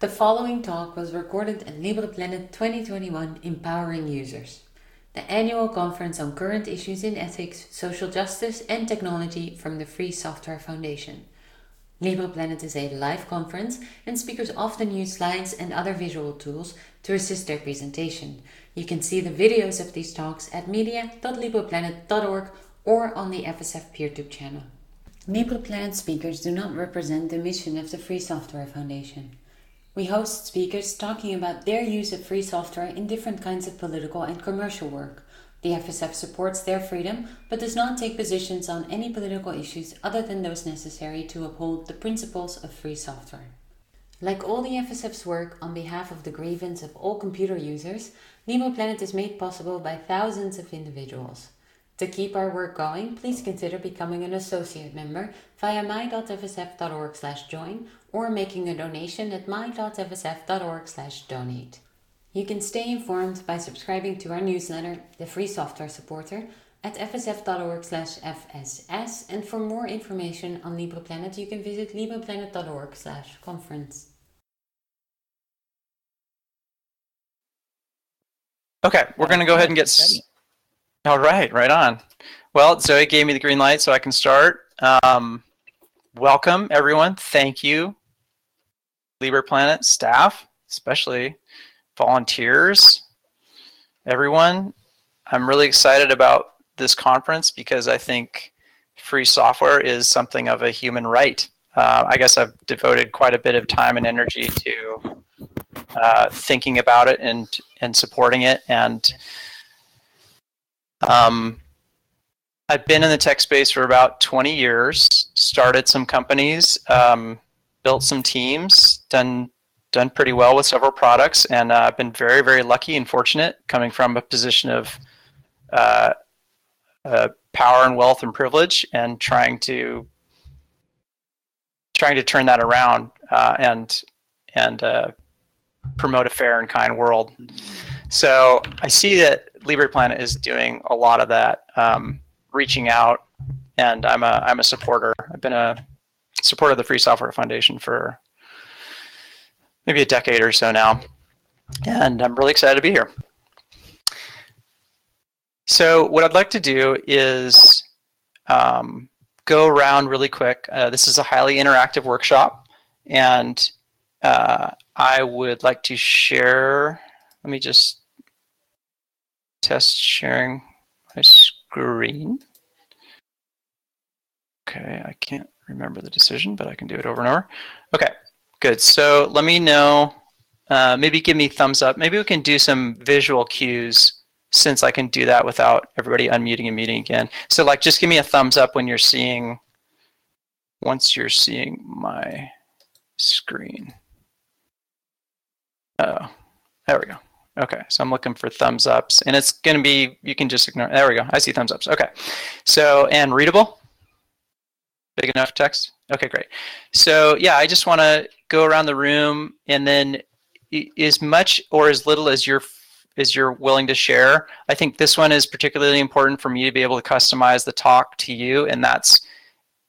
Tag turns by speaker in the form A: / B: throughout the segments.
A: The following talk was recorded at LibrePlanet 2021 Empowering Users, the annual conference on current issues in ethics, social justice, and technology from the Free Software Foundation. LibrePlanet is a live conference, and speakers often use slides and other visual tools to assist their presentation. You can see the videos of these talks at media.libreplanet.org or on the FSF PeerTube channel. LibrePlanet speakers do not represent the mission of the Free Software Foundation. We host speakers talking about their use of free software in different kinds of political and commercial work. The FSF supports their freedom but does not take positions on any political issues other than those necessary to uphold the principles of free software. Like all the FSF's work on behalf of the grievance of all computer users, LibrePlanet is made possible by thousands of individuals. To keep our work going, please consider becoming an associate member via my.fsf.org/join or making a donation at my.fsf.org/donate. You can stay informed by subscribing to our newsletter, The Free Software Supporter, at fsf.org slash fss and for more information on LibrePlanet, you can visit libreplanet.org slash conference.
B: Okay, we're going to go ahead and get. S- all right, right on. Well, Zoe gave me the green light so I can start. Um, welcome, everyone. Thank you, LibrePlanet staff, especially volunteers, everyone. I'm really excited about this conference because I think free software is something of a human right. Uh, I guess I've devoted quite a bit of time and energy to uh, thinking about it and and supporting it and um, I've been in the tech space for about 20 years. Started some companies, um, built some teams, done done pretty well with several products, and uh, I've been very very lucky and fortunate coming from a position of uh, uh, power and wealth and privilege, and trying to trying to turn that around uh, and and uh, promote a fair and kind world. So I see that LibrePlanet is doing a lot of that, um, reaching out, and I'm a I'm a supporter. I've been a supporter of the Free Software Foundation for maybe a decade or so now, and I'm really excited to be here. So what I'd like to do is um, go around really quick. Uh, this is a highly interactive workshop, and uh, I would like to share. Let me just test sharing my screen. Okay, I can't remember the decision, but I can do it over and over. Okay, good. So let me know, uh, maybe give me thumbs up. Maybe we can do some visual cues since I can do that without everybody unmuting and meeting again. So like just give me a thumbs up when you're seeing, once you're seeing my screen. Oh, there we go. Okay, so I'm looking for thumbs ups, and it's going to be, you can just ignore, there we go, I see thumbs ups. Okay, so, and readable? Big enough text? Okay, great. So yeah, I just want to go around the room, and then as much or as little as you're as you're willing to share. I think this one is particularly important for me to be able to customize the talk to you, and that's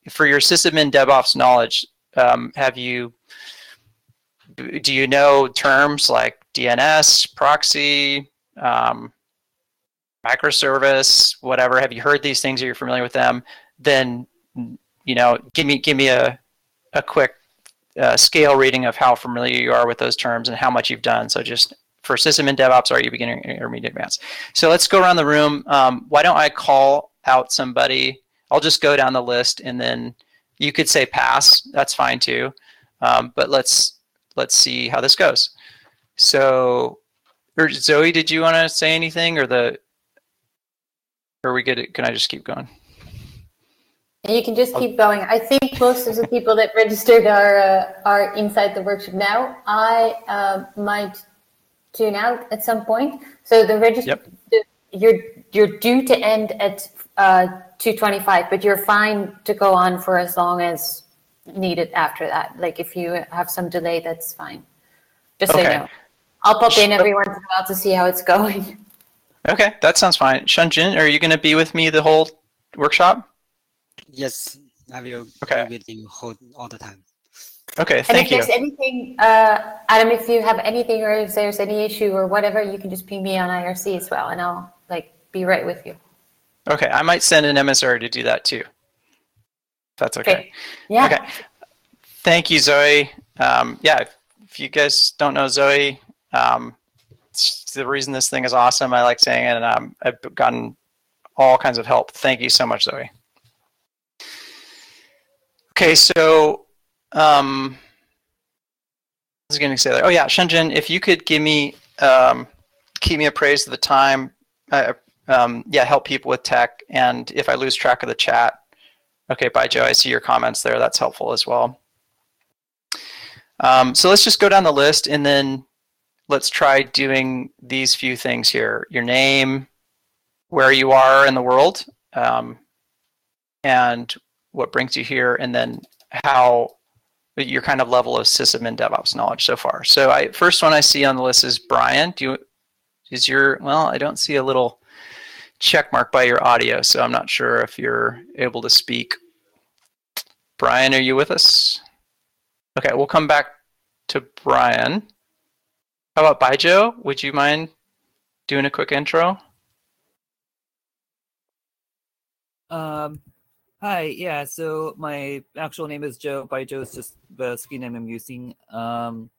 B: for your sysadmin DevOps knowledge. Um, have you do you know terms like DNS, proxy, um, microservice, whatever? Have you heard these things? Are you familiar with them? Then, you know, give me give me a a quick uh, scale reading of how familiar you are with those terms and how much you've done. So just for system and DevOps, are you beginner, intermediate, advanced? So let's go around the room. Um, why don't I call out somebody? I'll just go down the list and then you could say pass. That's fine too. Um, but let's let's see how this goes. So, or Zoe, did you want to say anything, or the, or we good? Can I just keep going?
C: You can just keep going. I think most of the people that registered are uh, are inside the workshop now. I uh, might tune out at some point. So the register, yep. you're you're due to end at uh, 2:25, but you're fine to go on for as long as needed after that. Like if you have some delay, that's fine. Just okay. so you know. I'll pop in every once in a while to see how it's going.
B: Okay, that sounds fine. Shunjin, are you going to be with me the whole workshop?
D: Yes, I will
B: okay.
D: be with you whole, all the time.
B: Okay,
C: And
B: thank
C: if
B: you.
C: there's anything, uh, Adam, if you have anything or if there's any issue or whatever, you can just ping me on IRC as well, and I'll like be right with you.
B: Okay, I might send an emissary to do that too. That's okay.
C: Okay. Yeah.
B: Okay. Thank you, Zoe. Um, yeah, if, if you guys don't know Zoe, um, the reason this thing is awesome. I like saying it, and um, I've gotten all kinds of help. Thank you so much, Zoe. Okay, so um, I was going to say that. Oh yeah, Shenzhen, if you could give me um, keep me appraised of the time. Uh, um, yeah, help people with tech, and if I lose track of the chat, okay, Baijo. I see your comments there. That's helpful as well. Um, so let's just go down the list, and then let's try doing these few things here: your name, where you are in the world, um, and what brings you here, and then how your kind of level of sysadmin DevOps knowledge so far. So I first one I see on the list is Brian. Do you is your well? I don't see a little check mark by your audio, so I'm not sure if you're able to speak. Brian, are you with us? Okay, we'll come back to Brian. How about Baijo? Would you mind doing a quick intro?
D: Um, hi, yeah, so my actual name is Joe. Baijo is just the screen name I'm using. Um,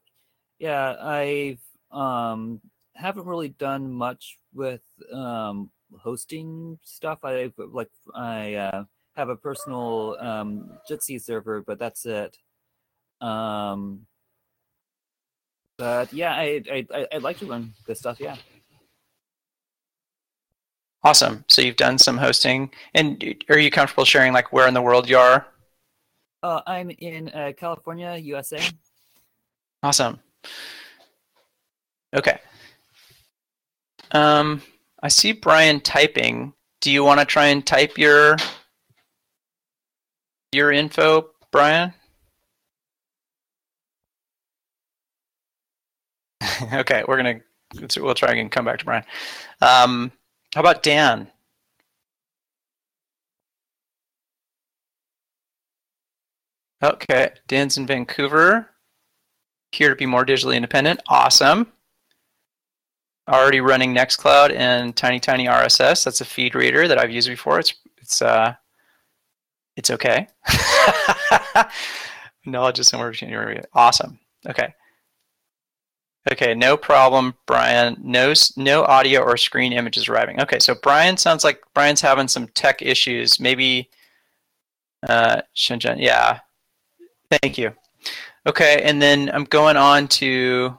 D: yeah, I've um, haven't really done much with um, hosting stuff. I like I uh, have a personal um, Jitsi server, but that's it. Um, but yeah, I I I- I'd like to learn this stuff. Yeah.
B: Awesome. So you've done some hosting, and are you comfortable sharing like where in the world you are?
D: Uh, I'm in uh, California, USA.
B: Awesome. Okay. Um, I see Brian typing. Do you want to try and type your your info, Brian? okay, we're gonna we'll try and come back to Brian. Um, how about Dan? Okay, Dan's in Vancouver. Here to be more digitally independent. Awesome. Already running Nextcloud and Tiny Tiny RSS. That's a feed reader that I've used before. It's it's uh it's okay. Knowledge is somewhere between awesome. Okay. Okay, no problem, Brian. No no audio or screen images arriving. Okay, so Brian sounds like Brian's having some tech issues. Maybe uh Shenzhen. Yeah. Thank you. Okay, and then I'm going on to,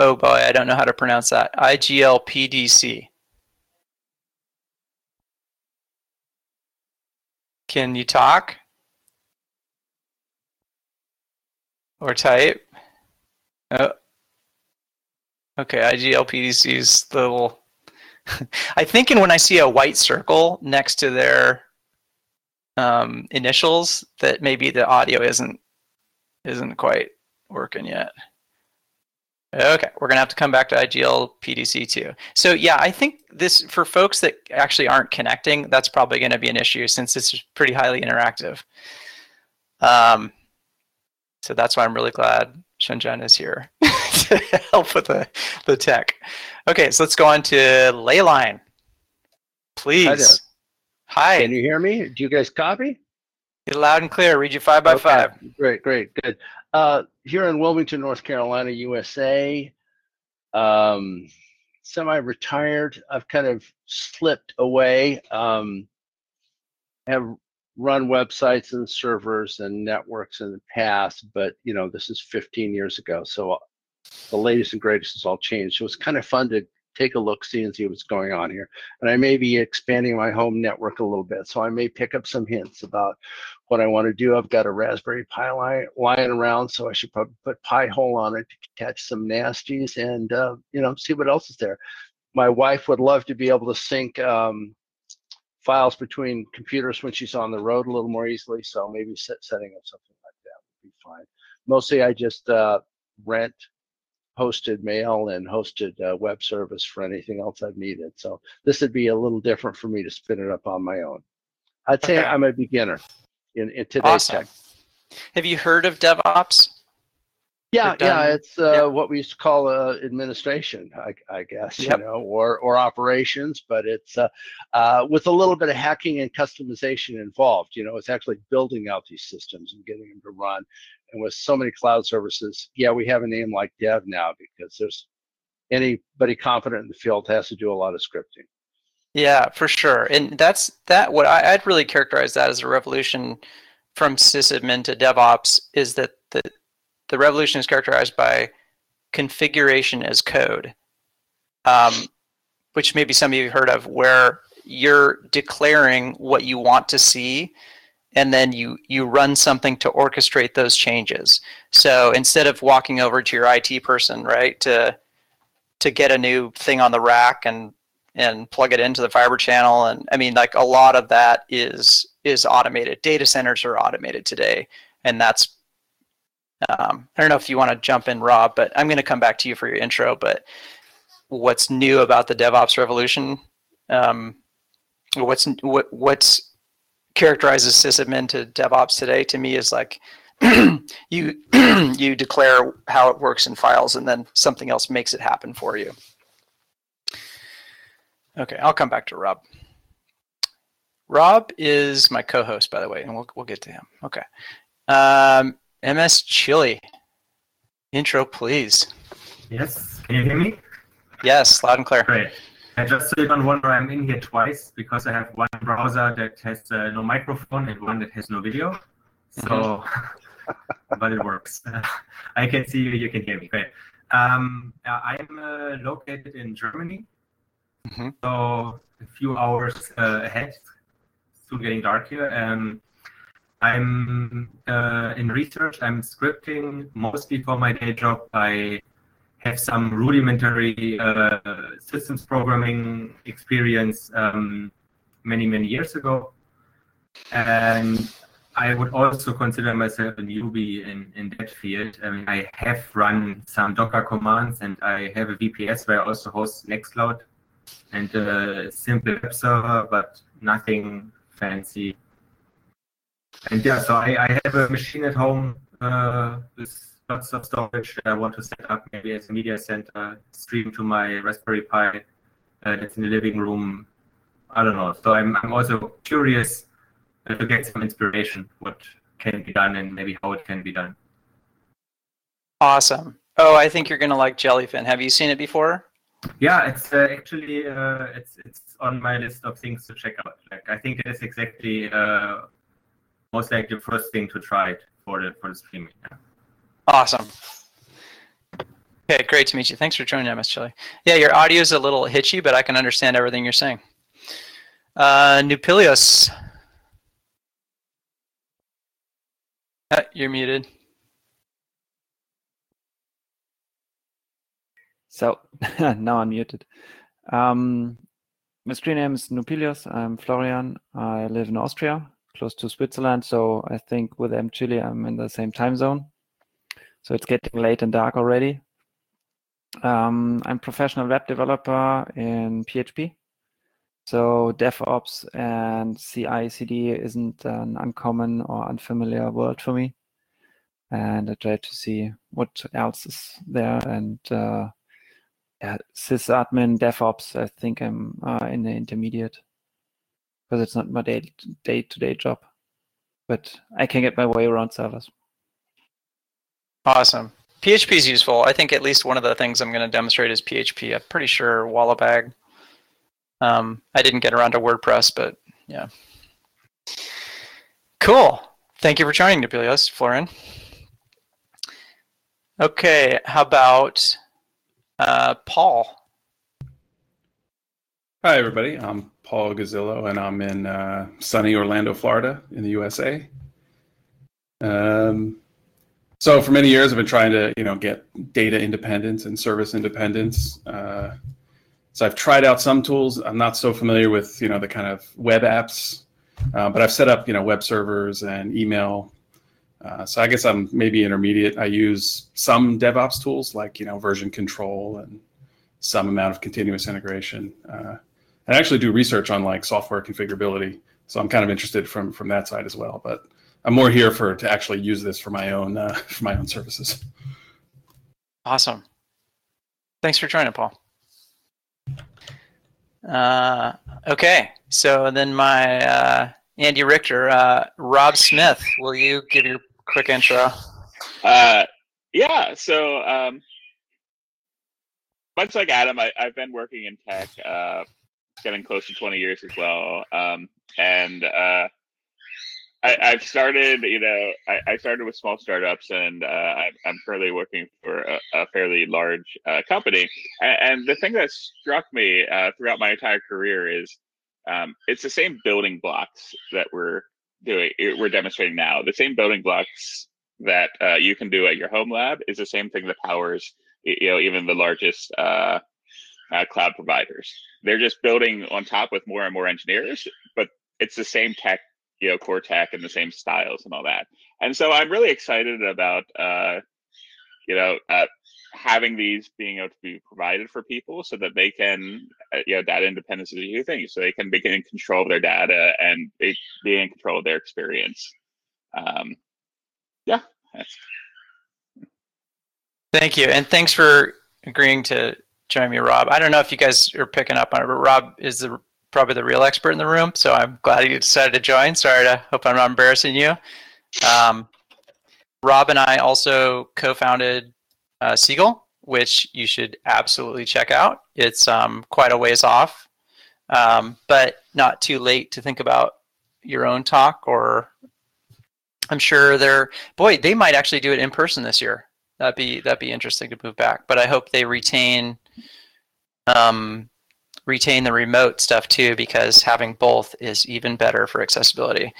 B: oh boy, I don't know how to pronounce that. IGLPDC. Can you talk? Or type? Oh. Okay, IGLPDC is the little. I think, and when I see a white circle next to their um, initials, that maybe the audio isn't isn't quite working yet. Okay, we're gonna have to come back to IGL PDC too. So yeah, I think this for folks that actually aren't connecting, that's probably going to be an issue since it's pretty highly interactive. Um, so that's why I'm really glad Shenzhen is here to help with the the tech. Okay, so let's go on to Leyline, please. Hi,
E: Can you hear me? Do you guys copy?
B: Get loud and clear. Read you five by
E: Okay,
B: five.
E: Great, great, good. Uh, here in Wilmington, North Carolina, USA, um, semi-retired. I've kind of slipped away. Um, have run websites and servers and networks in the past, but you know this is 15 years ago, so the latest and greatest has all changed. So it's kind of fun to take a look, see, and see what's going on here. And I may be expanding my home network a little bit, so I may pick up some hints about what I want to do. I've got a Raspberry Pi li- lying around, so I should probably put Pi-hole on it to catch some nasties and uh, you know see what else is there. My wife would love to be able to sync um, files between computers when she's on the road a little more easily. So maybe set, setting up something like that would be fine. Mostly, I just uh, rent hosted mail and hosted uh, web service for anything else I've needed. So this would be a little different for me to spin it up on my own. I'd say
B: Okay.
E: I'm a beginner in, in today's
B: Awesome.
E: tech.
B: Have you heard of DevOps?
E: Yeah, yeah, it's uh,
B: yeah.
E: what we used to call uh, administration, I, I guess,
B: Yep.
E: you know, or or operations, but it's uh, uh, with a little bit of hacking and customization involved. You know, it's actually building out these systems and getting them to run. And with so many cloud services, yeah, we have a name like Dev now because there's anybody confident in the field has to do a lot of scripting.
B: Yeah, for sure. And that's that. What I, I'd really characterize that as a revolution from sysadmin to DevOps is that the revolution is characterized by configuration as code, um, which maybe some of you have heard of, where you're declaring what you want to see, and then you you run something to orchestrate those changes. So instead of walking over to your IT person, right, to to get a new thing on the rack and and plug it into the fiber channel and i mean like a lot of that is is automated data centers are automated today and that's um, i don't know if you want to jump in rob but i'm going to come back to you for your intro but what's new about the devops revolution um, what's what what's characterizes sysadmin to devops today to me is like you you declare how it works in files and then something else makes it happen for you Okay, I'll come back to Rob. Rob is my co-host, by the way, and we'll we'll get to him. Okay. Um, MS Chili. Intro, please.
F: Yes, can you hear me?
B: Yes, loud and clear.
F: Great. I just so you don't wonder, I'm in here twice because I have one browser that has uh, no microphone and one that has no video. So, but it works. I can see you, you can hear me. Great. Um, I'm uh, located in Germany,
B: Mhm.
F: so a few hours uh, ahead. Soon getting dark here. Um, I'm uh, in research. I'm scripting mostly for my day job. I have some rudimentary uh, systems programming experience um, many, many years ago. And I would also consider myself a newbie in, in that field. I mean, I have run some Docker commands and I have a VPS where I also host Nextcloud and a simple web server, but nothing fancy. And yeah, so I, I have a machine at home uh, with lots of storage that I want to set up maybe as a media center, stream to my Raspberry Pi uh, that's in the living room. I don't know. So I'm, I'm also curious uh, to get some inspiration what can be done and maybe how it can be done.
B: Awesome. Oh, I think you're gonna like Jellyfin. Have you seen it before?
F: Yeah, it's uh, actually uh, it's it's on my list of things to check out. Like I think it is exactly uh, most likely the first thing to try it for the for the streaming. Yeah.
B: Awesome. Okay, great to meet you. Thanks for joining us, Chili. Yeah, your audio is a little hitchy, but I can understand everything you're saying. Uh, Nupilius. Uh, you're muted.
D: So now I'm muted. Um, my screen name is Nupilius. I'm Florian. I live in Austria, close to Switzerland. So I think with M Chile, I'm in the same time zone. So it's getting late and dark already. Um, I'm professional web developer in PHP. So DevOps and CI/CD isn't an uncommon or unfamiliar world for me. And I try to see what else is there and uh, sysadmin, DevOps. I think I'm uh, in the intermediate because it's not my day day to day job, but I can get my way around servers.
B: Awesome. PHP is useful. I think at least one of the things I'm going to demonstrate is PHP. I'm pretty sure Wallabag. Um, I didn't get around to WordPress, but yeah. Cool. Thank you for joining, Nupilius, Florian. Okay, how about uh, Paul?
G: Hi, everybody. I'm Paul Gazzillo, and I'm in uh, sunny Orlando, Florida, in the USA. Um, so for many years, I've been trying to, you know, get data independence and service independence. Uh, so I've tried out some tools. I'm not so familiar with, you know, the kind of web apps, uh, but I've set up, you know, web servers and email. Uh, so I guess I'm maybe intermediate. I use some DevOps tools like, you know, version control and some amount of continuous integration. I actually do research on like software configurability, so I'm kind of interested from from that side as well. But I'm more here for to actually use this for my own uh, for my own services.
B: Awesome. Thanks for joining, Paul. Uh, okay, so then my uh, Andy Richter, uh, Rob Smith, will you give your quick intro?
H: Uh, yeah, so um, much like Adam, I, have been working in tech, uh, getting close to 20 years as well. Um, and uh, I, have started, you know, I, I, started with small startups, and uh, I, am currently working for a, a fairly large uh, company. And, and, the thing that struck me uh, throughout my entire career is um, it's the same building blocks that we're doing, we're demonstrating now. The same building blocks that uh, you can do at your home lab is the same thing that powers, you know, even the largest uh, cloud providers. They're just building on top with more and more engineers, but it's the same tech you know core tech and the same styles and all that. And so I'm really excited about uh, you know uh, having these being able to be provided for people so that they can uh, you know data independence is a huge thing so they can be in control of their data and be, be in control of their experience um, yeah that's
B: thank you and thanks for agreeing to me rob i don't know if you guys are picking up on it but rob is the probably the real expert in the room, so I'm glad you decided to join. Sorry to hope I'm not embarrassing you. Um, Rob and I also co-founded uh, SeaGL, which you should absolutely check out. It's um, quite a ways off, um, but not too late to think about your own talk. Or I'm sure they're boy, they might actually do it in person this year. That'd be that'd be interesting to move back. But I hope they retain um, retain the remote stuff too because having both is even better for accessibility.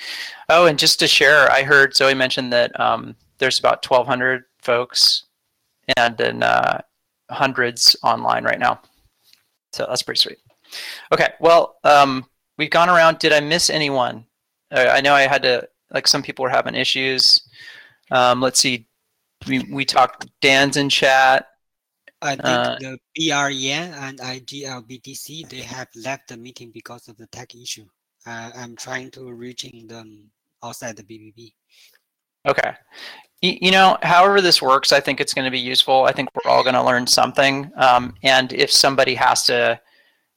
B: Oh, and just to share, I heard Zoe mention that um, there's about 1,200 folks and then uh, hundreds online right now. So that's pretty sweet. Okay, well, um, we've gone around. Did I miss anyone? Uh, I know I had to, like some people were having issues. Um, let's see. We, we talked, Dan's in chat.
I: I think uh, the BREN and IGLBTC they have left the meeting because of the tech issue. Uh, I'm trying to reaching them outside the BBB.
B: Okay. You, you know, however this works, I think it's going to be useful. I think we're all going to learn something. Um, and if somebody has to,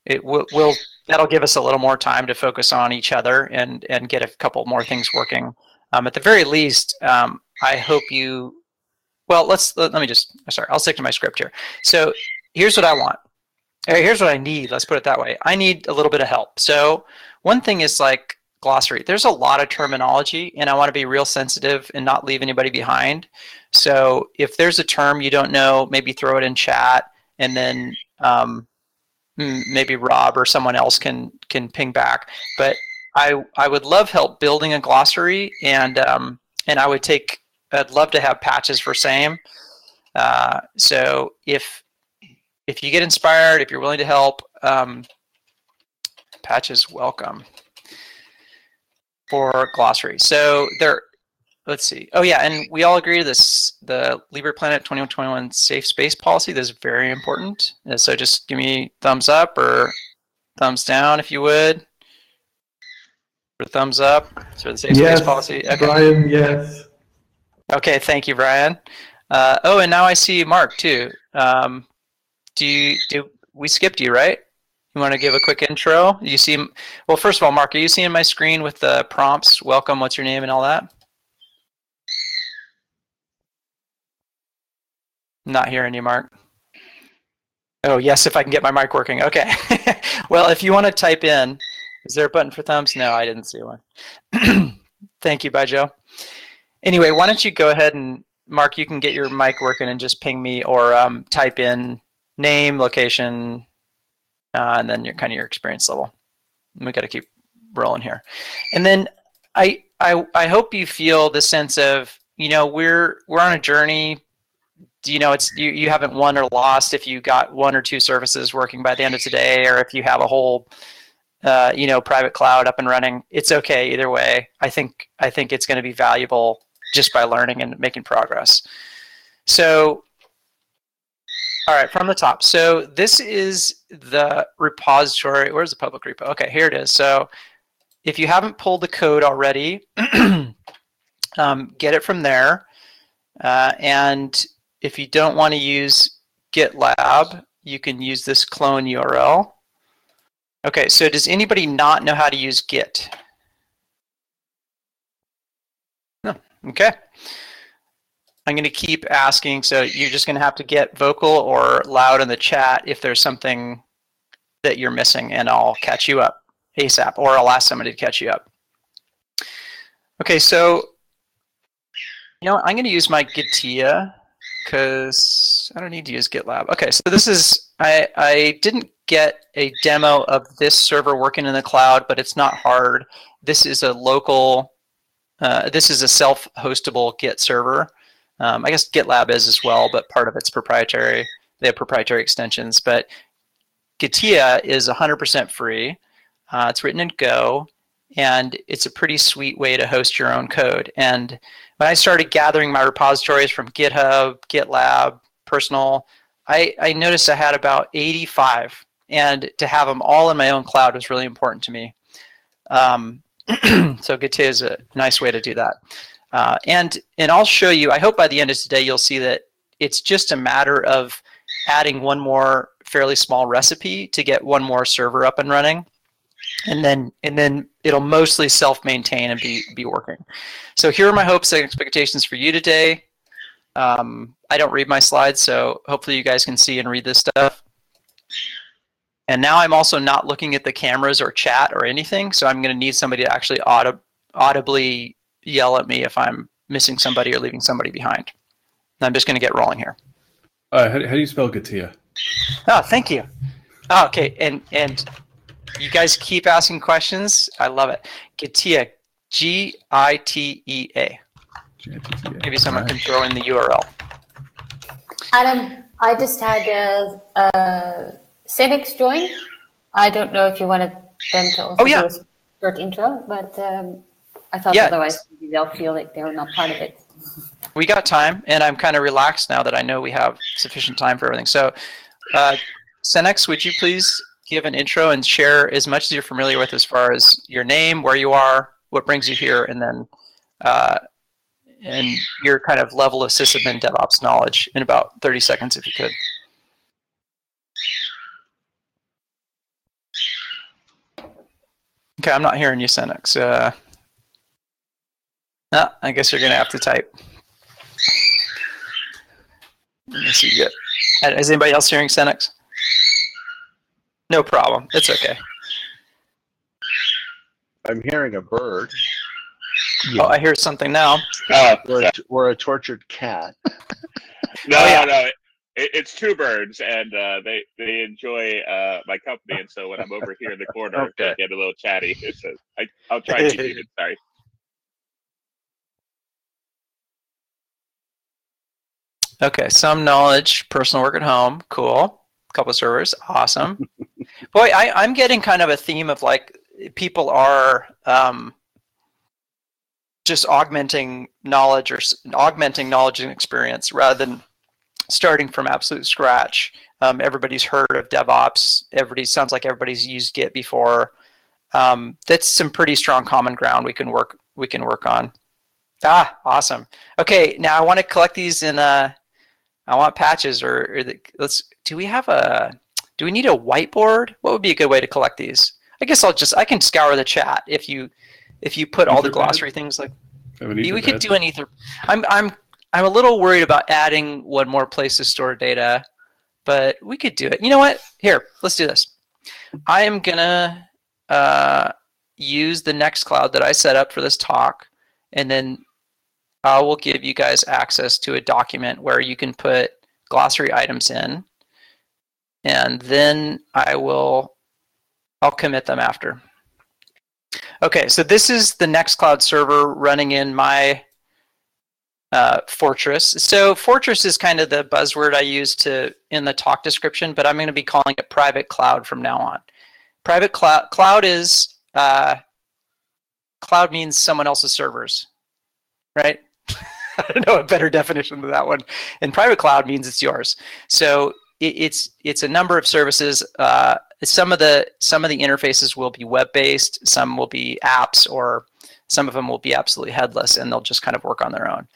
B: it will, will that'll give us a little more time to focus on each other and and get a couple more things working. Um, at the very least, um, I hope you well, let's let, let me just sorry, I'll stick to my script here. So here's what I want. Here's what I need. Let's put it that way. I need a little bit of help. So one thing is like glossary. There's a lot of terminology, and I want to be real sensitive and not leave anybody behind. So if there's a term you don't know, maybe throw it in chat, and then um, maybe Rob or someone else can can ping back. But I I would love help building a glossary, and um, and I would take I'd love to have patches for same. Uh, so if if you get inspired, if you're willing to help, um, patches welcome for glossary. So there, let's see. Oh yeah, and we all agree to this. The Libre Planet 2021 safe space policy. This is very important. Uh, so just give me thumbs up or thumbs down if you would. For thumbs up for the safe yes, space policy.
J: Okay. Brian, yes.
B: Okay, thank you, Brian. Uh, oh, and now I see Mark too. Um, do you do we skipped you right? You want to give a quick intro? You see, well, first of all, Mark, are you seeing my screen with the prompts? Welcome. What's your name and all that? Not hearing you, Mark. Oh, yes, if I can get my mic working. Okay. well, if you want to type in, is there a button for thumbs? No, I didn't see one. Thank you. Bye, Joe. Anyway, why don't you go ahead and Mark, you can get your mic working and just ping me or um, type in name, location, uh, and then your kind of your experience level. we got to keep rolling here. And then I, I I hope you feel the sense of you know we're we're on a journey. You know, it's you you haven't won or lost if you got one or two services working by the end of today, or if you have a whole uh, you know private cloud up and running. It's okay either way. I think I think it's going to be valuable just by learning and making progress. So, all right, from the top. So this is the repository. Where's the public repo? Okay, here it is. So if you haven't pulled the code already, um, get it from there. Uh, and if you don't want to use GitLab, you can use this clone URL. Okay, so does anybody not know how to use Git? No, okay. I'm going to keep asking, so you're just going to have to get vocal or loud in the chat if there's something that you're missing, and I'll catch you up ASAP, or I'll ask somebody to catch you up. Okay, so you know, I'm going to use my Gitea because I don't need to use GitLab. Okay, so this is, I, I didn't get a demo of this server working in the cloud, but it's not hard. This is a local, uh, this is a self-hostable Git server. Um, I guess GitLab is as well, but part of it's proprietary. They have proprietary extensions, but Gitea is 100% free. Uh, it's written in Go, and it's a pretty sweet way to host your own code. And when I started gathering my repositories from GitHub, GitLab, personal, I, I noticed I had about 85, and to have them all in my own cloud was really important to me. Um, so Gitea is a nice way to do that. Uh, and and I'll show you. I hope by the end of today you'll see that it's just a matter of adding one more fairly small recipe to get one more server up and running and then and then it'll mostly self-maintain and be be working. So here are my hopes and expectations for you today. Um, I don't read my slides, so hopefully you guys can see and read this stuff. And now I'm also not looking at the cameras or chat or anything, so I'm going to need somebody to actually audib audibly yell at me if I'm missing somebody or leaving somebody behind. And I'm just going to get rolling here.
G: Uh, how, how do you spell Gitea?
B: Oh, thank you. Oh, okay, and and you guys keep asking questions. I love it. Gitea, G I T E A. Maybe someone can throw in the URL.
C: Adam, I just had a, a Senex join. I don't know if you wanted them to also
B: oh, yeah.
C: do a short intro, but um, I thought
B: Yeah.
C: otherwise they'll feel like they're not part of it.
B: We got time, and I'm kind of relaxed now that I know we have sufficient time for everything. So, uh, Senex, would you please give an intro and share as much as you're familiar with as far as your name, where you are, what brings you here, and then uh, and your kind of level of sysadmin DevOps knowledge in about 30 seconds, if you could. Okay, I'm not hearing you, Senex. Uh, no, I guess you're gonna have to type. Let me see. Good. Uh, Is anybody else hearing Senex? No problem. It's okay.
E: I'm hearing a bird
B: Oh, I hear something now.
H: Oh,
E: or
H: yeah.
E: a, or a tortured cat.
H: no,
B: Oh, yeah.
H: no, it, it's two birds, and uh, they they enjoy uh, my company, and so when I'm over here in the corner,
E: Okay.
H: they get a little chatty. It's a, I, I'll try to keep it. Sorry.
B: Okay, some knowledge, personal work at home, cool. Couple of servers, awesome. Boy, I, I'm getting kind of a theme of like people are um, just augmenting knowledge or augmenting knowledge and experience rather than starting from absolute scratch. Um, everybody's heard of DevOps. Everybody sounds like everybody's used Git before. Um, that's some pretty strong common ground we can work we can work on. Ah, awesome. Okay, now I want to collect these in uh I want patches or, or the, let's do we have a do we need a whiteboard? What would be a good way to collect these? I guess I'll just I can scour the chat if you if you put all the glossary things like we could do an ether. I'm I'm I'm a little worried about adding one more place to store data, but we could do it. You know what? Here, let's do this. I am gonna uh, use the Nextcloud that I set up for this talk, and then I will give you guys access to a document where you can put glossary items in, and then I will I'll commit them after. Okay, so this is the Nextcloud server running in my uh, Fortress. So Fortress is kind of the buzzword I use to in the talk description, but I'm going to be calling it private cloud from now on. Private cloud cloud is uh, cloud means someone else's servers, right? I don't know a better definition than that one. And private cloud means it's yours. So it, it's it's a number of services. Uh, some of the some of the interfaces will be web based. Some will be apps or Some of them will be absolutely headless and they'll just kind of work on their own.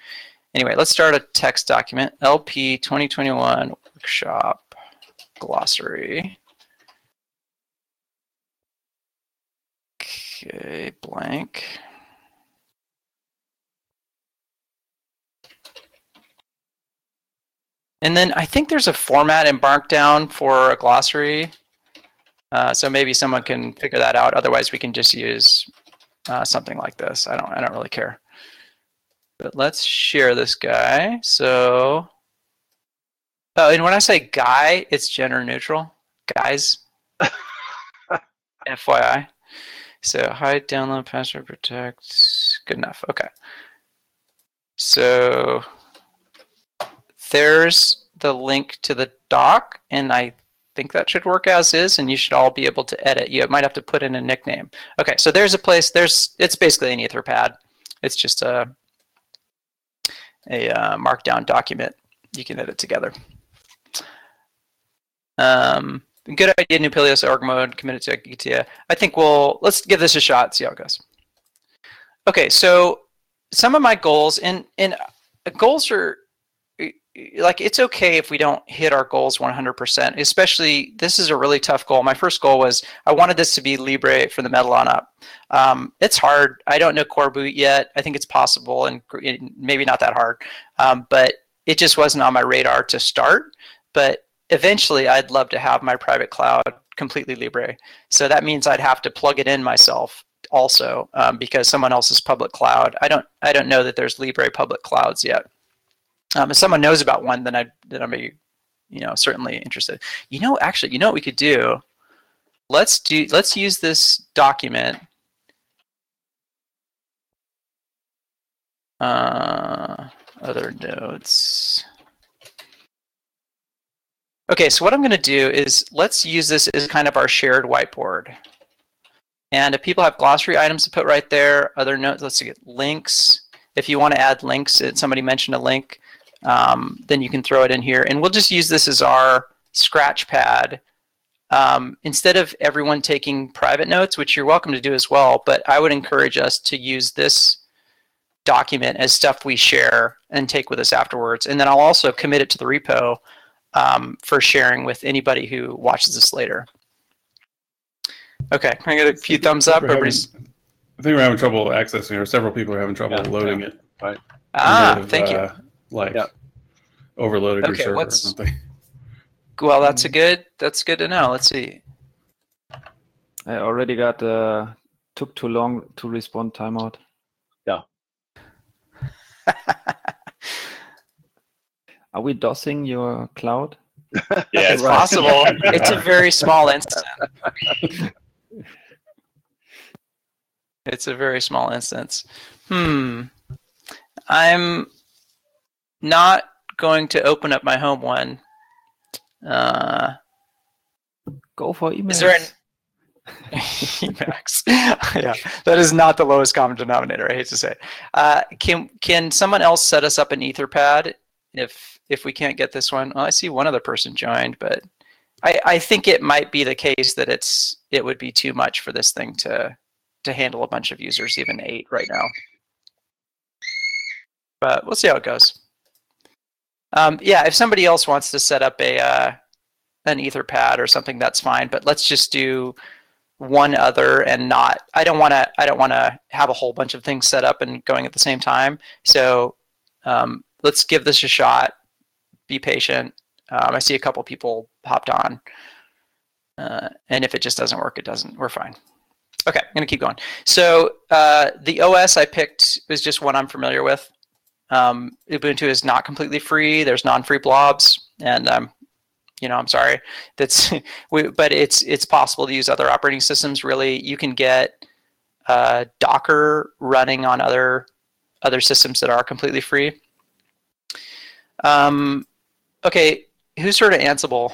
B: Anyway, let's start a text document, LP 2021 workshop glossary. Okay, blank. And then I think there's a format in Markdown for a glossary. Uh, so maybe someone can figure that out. Otherwise, we can just use uh, something like this. I don't. I don't really care. But let's share this guy. So, oh, and when I say guy, it's gender neutral. Guys. FYI. So hide, download, password, protect. Good enough. Okay. So there's the link to the doc, and I think that should work as is, and you should all be able to edit. You might have to put in a nickname. Okay, so there's a place. There's it's basically an Etherpad. It's just a a uh, markdown document. You can edit together. Um, good idea, New Nupilius, org mode, committed to Gitea. I think we'll let's give this a shot. See how it goes. Okay, so some of my goals and and goals are like it's okay if we don't hit our goals 100% especially this is a really tough goal. My first goal was i wanted this to be libre for the metal on up. Um, it's hard. I don't know coreboot yet. I think it's possible and maybe not that hard. Um, but it just wasn't on my radar to start. But eventually i'd love to have my private cloud completely libre. So that means i'd have to plug it in myself also um, because someone else's public cloud i don't i don't know that there's libre public clouds yet um, if someone knows about one, then I then I'm be, you know, certainly interested. You know, actually, you know what we could do? Let's do let's use this document. Uh, other notes. Okay, so what I'm going to do is let's use this as kind of our shared whiteboard. And if people have glossary items to put right there, other notes, let's get links. If you want to add links, somebody mentioned a link um, then you can throw it in here. And we'll just use this as our scratch pad. Um, instead of everyone taking private notes, which you're welcome to do as well, but I would encourage us to use this document as stuff we share and take with us afterwards. And then I'll also commit it to the repo um, for sharing with anybody who watches this later. Okay, can I get a few thumbs up? Everybody's.
G: I think we're having trouble accessing, or several people are having trouble yeah, loading yeah. it.
E: Right.
B: Ah, thank uh, you
G: like yep. overloaded okay, your server or something.
B: Well, that's a good. That's good to know. Let's see.
J: I already got uh, took too long to respond timeout.
E: Yeah.
J: Are we dosing your cloud?
B: yeah, it's possible. it's a very small instance. it's a very small instance. Hmm. I'm not going to open up my home one. Uh,
J: Go for Emacs.
B: Is there an Emacs? yeah, that is not the lowest common denominator. I hate to say. Uh, can can someone else set us up an Etherpad if if we can't get this one? Well, I see one other person joined, but I, I think it might be the case that it's it would be too much for this thing to to handle a bunch of users, even eight right now. But we'll see how it goes. Um, yeah, if somebody else wants to set up a uh, an Etherpad or something, that's fine. But let's just do one other and not. I don't want to. I don't want to have a whole bunch of things set up and going at the same time. So um, let's give this a shot. Be patient. Um, I see a couple people hopped on, uh, and if it just doesn't work, it doesn't. We're fine. Okay, I'm gonna keep going. So uh, the OS I picked was just one I'm familiar with. Um, Ubuntu is not completely free. There's non-free blobs, and um, you know, I'm sorry. That's, we, but it's it's possible to use other operating systems. Really, you can get uh, Docker running on other other systems that are completely free. Um, okay, who's heard of Ansible?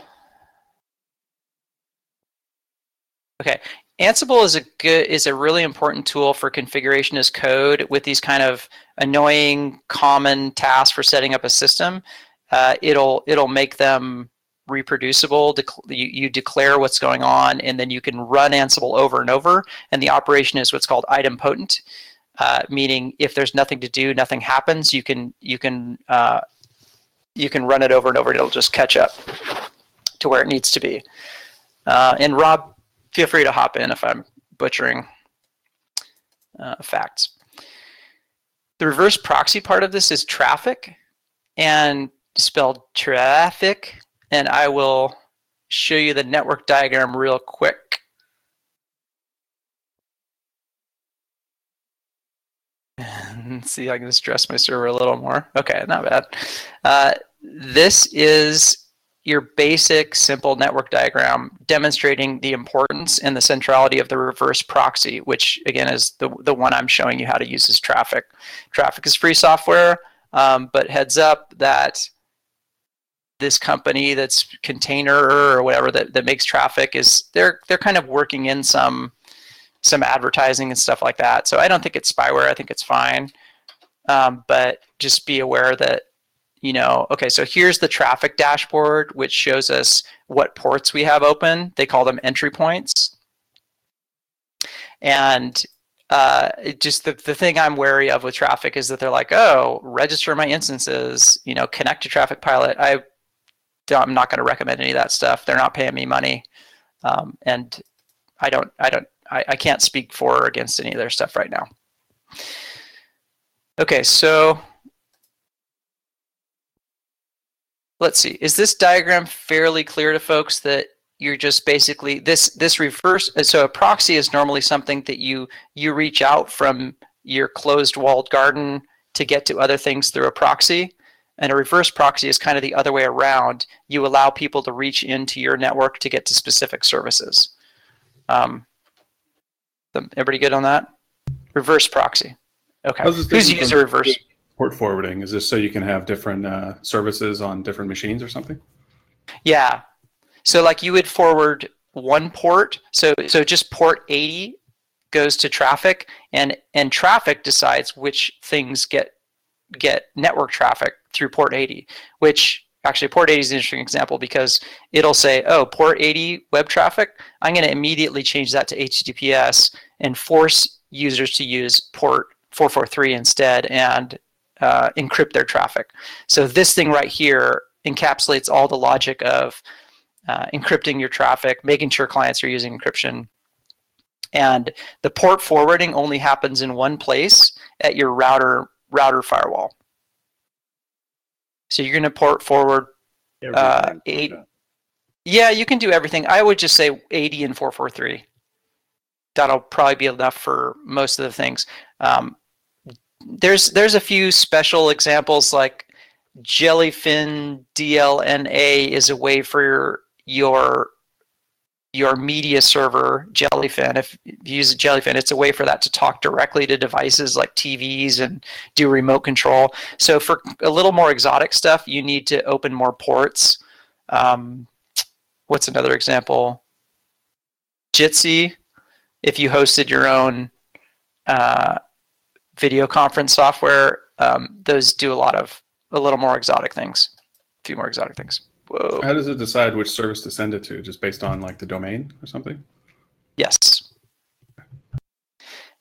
B: Okay, Ansible is a good is a really important tool for configuration as code with these kind of annoying common task for setting up a system. Uh, it'll it'll make them reproducible. you, you declare what's going on, and then you can run Ansible over and over. And the operation is what's called idempotent. uh, meaning if there's nothing to do, nothing happens. You can you can uh, you can run it over and over, and it'll just catch up to where it needs to be. Uh, and Rob, feel free to hop in if I'm butchering uh, facts. The reverse proxy part of this is Traefik, and spelled Traefik, and I will show you the network diagram real quick. Let's see, I can stress my server a little more. Okay, not bad. Uh, this is your basic simple network diagram demonstrating the importance and the centrality of the reverse proxy, which again is the, the one I'm showing you how to use as Traefik. Traefik is free software, um, but heads up that this company that's container or whatever that, that makes Traefik is they're they're kind of working in some some advertising and stuff like that. So I don't think it's spyware. I think it's fine. Um, but just be aware that you know, okay, so here's the Traefik dashboard, which shows us what ports we have open. They call them entry points. And uh, just the, the thing I'm wary of with Traefik is that they're like, oh, register my instances, you know, connect to Traefik Pilot. I I'm not going to recommend any of that stuff. They're not paying me money, um, and I don't, I don't, I, I can't speak for or against any of their stuff right now. Okay, so let's see. Is this diagram fairly clear to folks that you're just basically this this reverse? So a proxy is normally something that you you reach out from your closed walled garden to get to other things through a proxy. And a reverse proxy is kind of the other way around. You allow people to reach into your network to get to specific services. Um, everybody good on that? Reverse proxy. Okay. Who's using reverse?
G: Port forwarding is this so you can have different uh, services on different machines or something?
B: Yeah. So like you would forward one port. So so just port 80 goes to Traefik, and and Traefik decides which things get get network traffic through port 80, which actually port 80 is an interesting example because it'll say, oh, port 80 web traffic, I'm going to immediately change that to HTTPS and force users to use port 443 instead and uh, encrypt their traffic. So this thing right here encapsulates all the logic of uh, encrypting your traffic, making sure clients are using encryption. And the port forwarding only happens in one place at your router router firewall. So you're going to port forward uh, eight. Yeah, you can do everything. I would just say 80 and 443. That'll probably be enough for most of the things. Um, there's there's a few special examples like Jellyfin DLNA is a way for your, your your media server, Jellyfin, if you use Jellyfin, it's a way for that to talk directly to devices like TVs and do remote control. So for a little more exotic stuff, you need to open more ports. Um, what's another example? Jitsi, if you hosted your own uh, video conference software, um, those do a lot of a little more exotic things, a few more exotic things.
G: Whoa. How does it decide which service to send it to? Just based on like the domain or something?
B: Yes.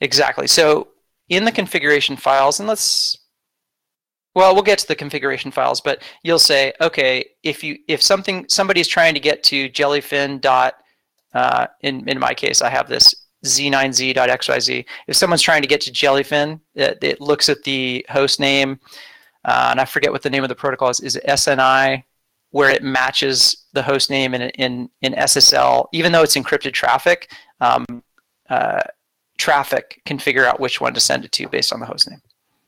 B: Exactly. So in the configuration files, and let's well, we'll get to the configuration files, but you'll say, okay, if you if something somebody's trying to get to jellyfin dot uh, in in my case, I have this z9z.xyz. If someone's trying to get to jellyfin, it, it looks at the host name, uh, and I forget what the name of the protocol is. Is it SNI? where it matches the host name in, in, in SSL, even though it's encrypted traffic, um, uh, Traefik can figure out which one to send it to based on the host name.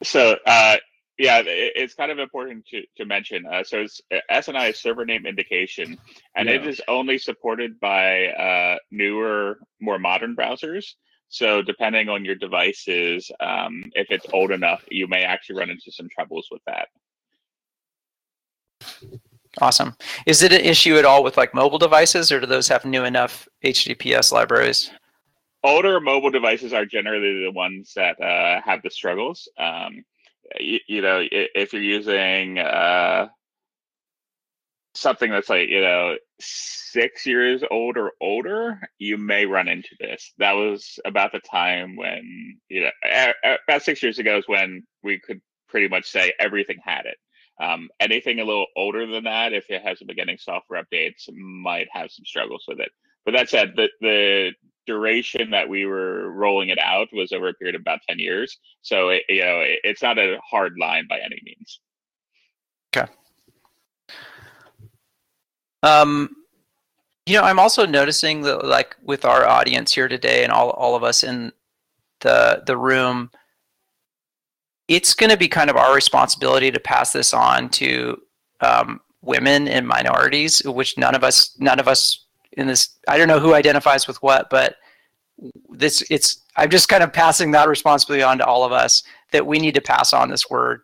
H: So, uh, yeah, it's kind of important to, to mention. Uh, so, it's, uh, SNI is server name indication, and yeah. it is only supported by uh, newer, more modern browsers. So, depending on your devices, um, if it's old enough, you may actually run into some troubles with that.
B: Awesome. Is it an issue at all with like mobile devices, or do those have new enough HTTPS libraries?
H: Older mobile devices are generally the ones that uh, have the struggles. Um, you, you, know, if you're using uh, something that's like you know six years old or older, you may run into this. That was about the time when you know about six years ago is when we could pretty much say everything had it. Um, anything a little older than that, if it hasn't been getting software updates, might have some struggles with it. But that said, the the duration that we were rolling it out was over a period of about ten years. So it, you know, it, it's not a hard line by any means.
B: Okay. Um, you know, I'm also noticing that, like, with our audience here today and all all of us in the the room, it's going to be kind of our responsibility to pass this on to um, women and minorities, which none of us none of us in this. I don't know who identifies with what, but this it's. I'm just kind of passing that responsibility on to all of us that we need to pass on this word,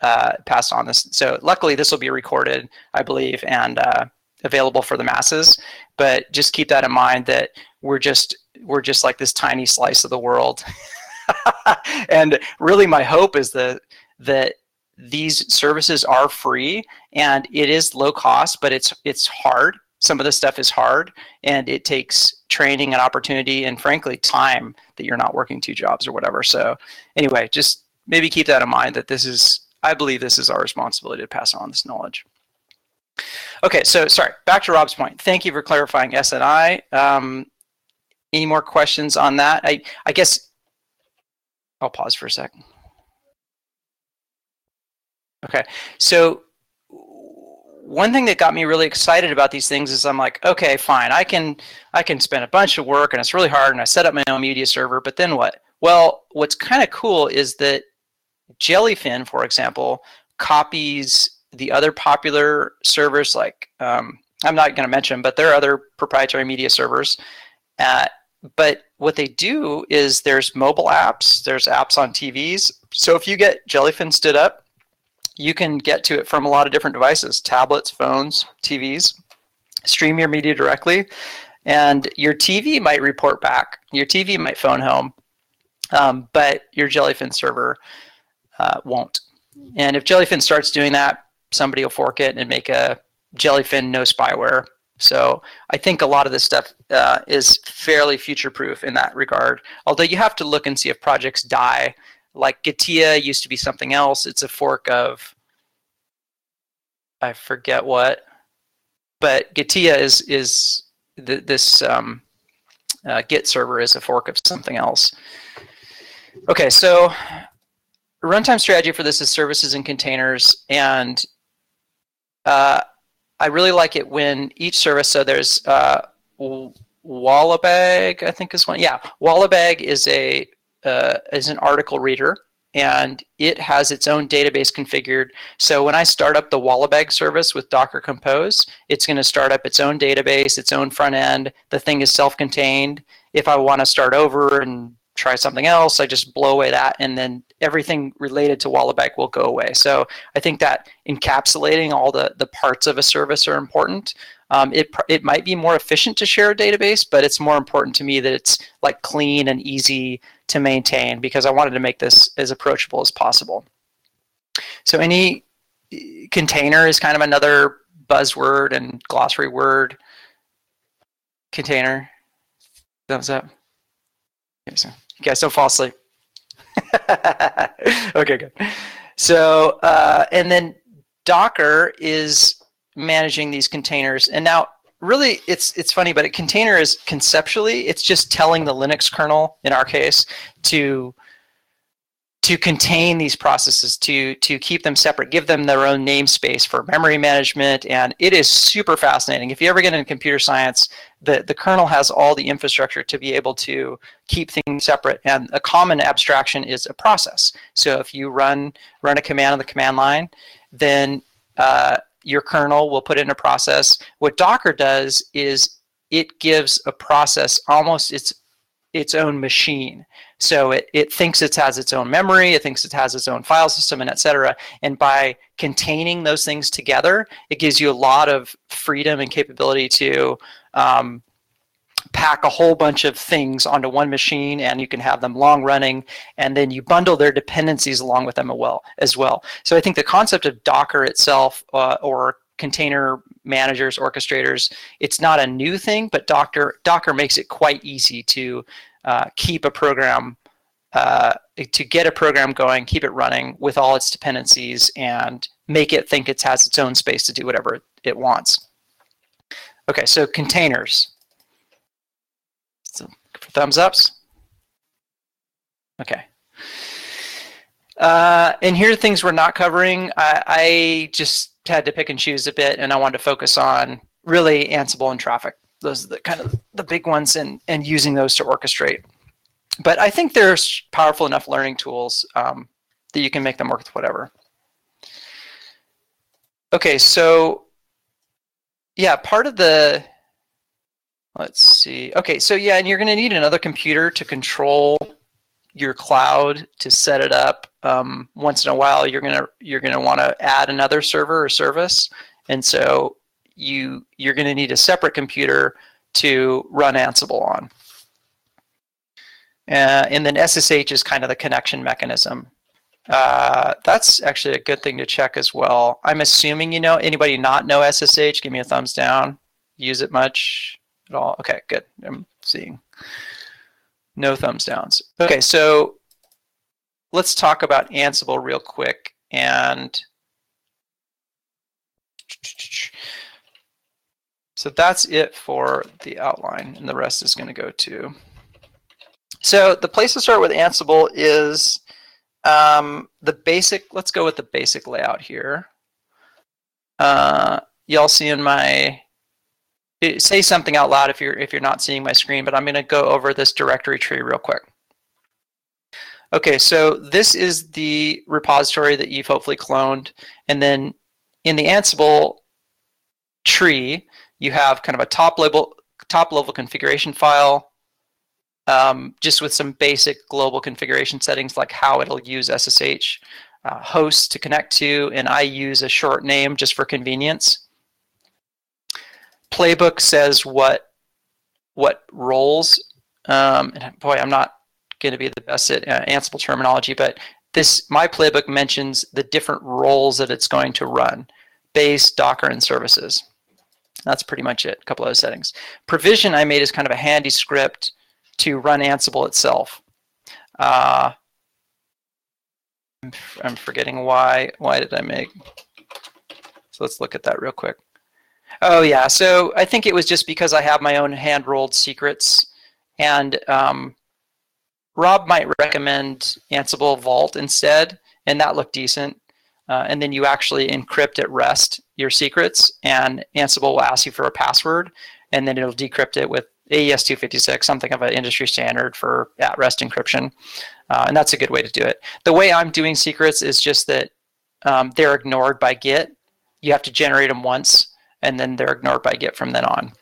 B: uh, pass on this. So luckily, this will be recorded, I believe, and. Uh, available for the masses but just keep that in mind that we're just we're just like this tiny slice of the world. And really my hope is that that these services are free and it is low cost but it's it's hard. Some of the stuff is hard and it takes training and opportunity and frankly time that you're not working two jobs or whatever. So anyway just maybe keep that in mind that this is i believe this is our responsibility to pass on this knowledge Okay, so sorry, back to Rob's point. Thank you for clarifying SNI. Um, any more questions on that? I, I guess I'll pause for a second. Okay, so one thing that got me really excited about these things is I'm like, okay, fine, I can I can spend a bunch of work and it's really hard and I set up my own media server, but then what? Well, what's kind of cool is that Jellyfin, for example, copies the other popular servers, like um, I'm not going to mention, but there are other proprietary media servers. Uh, but what they do is there's mobile apps, there's apps on TVs. So if you get Jellyfin stood up, you can get to it from a lot of different devices tablets, phones, TVs. Stream your media directly, and your TV might report back. Your TV might phone home, um, but your Jellyfin server uh, won't. And if Jellyfin starts doing that, somebody will fork it and make a Jellyfin no spyware. So I think a lot of this stuff uh, is fairly future proof in that regard. Although you have to look and see if projects die. Like Gitea used to be something else. It's a fork of I forget what, but Gitea is is th- this um, uh, Git server is a fork of something else. Okay, so runtime strategy for this is services and containers, and uh, I really like it when each service, so there's uh, Wallabag, I think is one. Yeah, Wallabag is a uh, is an article reader, and it has its own database configured. So when I start up the Wallabag service with Docker Compose, it's going to start up its own database, its own front end. The thing is self-contained. If I want to start over and try something else, I just blow away that, and then everything related to Wallabag will go away. So I think that encapsulating all the, the parts of a service are important. Um, it, it might be more efficient to share a database, but it's more important to me that it's like clean and easy to maintain because I wanted to make this as approachable as possible. So any container is kind of another buzzword and glossary word. Container. Thumbs up. Okay, so you guys don't fall asleep. okay, good. So, uh, and then Docker is managing these containers. And now, really, it's it's funny, but a container is conceptually, it's just telling the Linux kernel, in our case, to to contain these processes, to to keep them separate, give them their own namespace for memory management, and it is super fascinating. If you ever get into computer science, the, the kernel has all the infrastructure to be able to keep things separate. And a common abstraction is a process. So if you run run a command on the command line, then uh, your kernel will put in a process. What Docker does is it gives a process almost its its own machine. So it, it thinks it has its own memory, it thinks it has its own file system, and etc. And by containing those things together, it gives you a lot of freedom and capability to um, pack a whole bunch of things onto one machine and you can have them long running and then you bundle their dependencies along with them as well so i think the concept of docker itself uh, or container managers, orchestrators. It's not a new thing, but Docker Docker makes it quite easy to uh, keep a program uh, to get a program going, keep it running with all its dependencies, and make it think it has its own space to do whatever it wants. Okay, so containers. So thumbs ups. Okay. Uh, and here are things we're not covering. I, I, just had to pick and choose a bit, and I wanted to focus on really Ansible and Traefik. Those are the kind of the big ones, and and using those to orchestrate. But I think there's powerful enough learning tools um, that you can make them work with whatever. Okay, so yeah, part of the let's see. Okay, so yeah, and you're going to need another computer to control your cloud to set it up. Um, once in a while, you're gonna you're gonna want to add another server or service, and so you you're gonna need a separate computer to run Ansible on. Uh, and then SSH is kind of the connection mechanism. Uh, that's actually a good thing to check as well. I'm assuming you know anybody not know SSH. Give me a thumbs down. Use it much at all? Okay, good. I'm seeing. No thumbs downs. Okay, so let's talk about Ansible real quick. And so that's it for the outline, and the rest is going to go to. So the place to start with Ansible is um, the basic. Let's go with the basic layout here. Uh, y'all see in my say something out loud if you're if you're not seeing my screen, but I'm going to go over this directory tree real quick. Okay, so this is the repository that you've hopefully cloned, and then in the Ansible tree, you have kind of a top level top level configuration file, um, just with some basic global configuration settings like how it'll use SSH uh, hosts to connect to, and I use a short name just for convenience playbook says what what roles. Um, and boy, I'm not going to be the best at uh, Ansible terminology, but this my playbook mentions the different roles that it's going to run: base, Docker, and services. That's pretty much it. A couple of settings. Provision I made is kind of a handy script to run Ansible itself. Uh, I'm forgetting why. Why did I make? So let's look at that real quick. Oh yeah, so I think it was just because I have my own hand rolled secrets, and um, Rob might recommend Ansible Vault instead, and that looked decent. Uh, and then you actually encrypt at rest your secrets, and Ansible will ask you for a password, and then it'll decrypt it with AES 256, something of an industry standard for at rest encryption. Uh, and that's a good way to do it. The way I'm doing secrets is just that um, they're ignored by Git. You have to generate them once, and then they're ignored by Git from then on.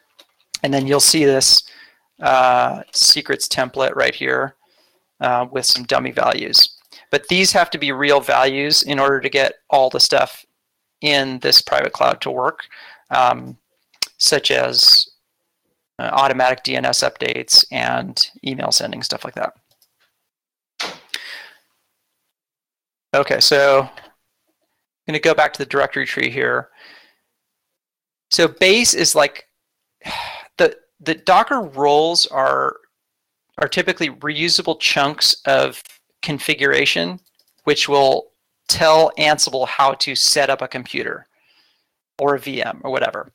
B: And then you'll see this uh, secrets template right here uh, with some dummy values. But these have to be real values in order to get all the stuff in this private cloud to work, um, such as uh, automatic DNS updates and email sending, stuff like that. Okay, so I'm going to go back to the directory tree here. So base is like the the Docker roles are are typically reusable chunks of configuration, which will tell Ansible how to set up a computer or a VM or whatever.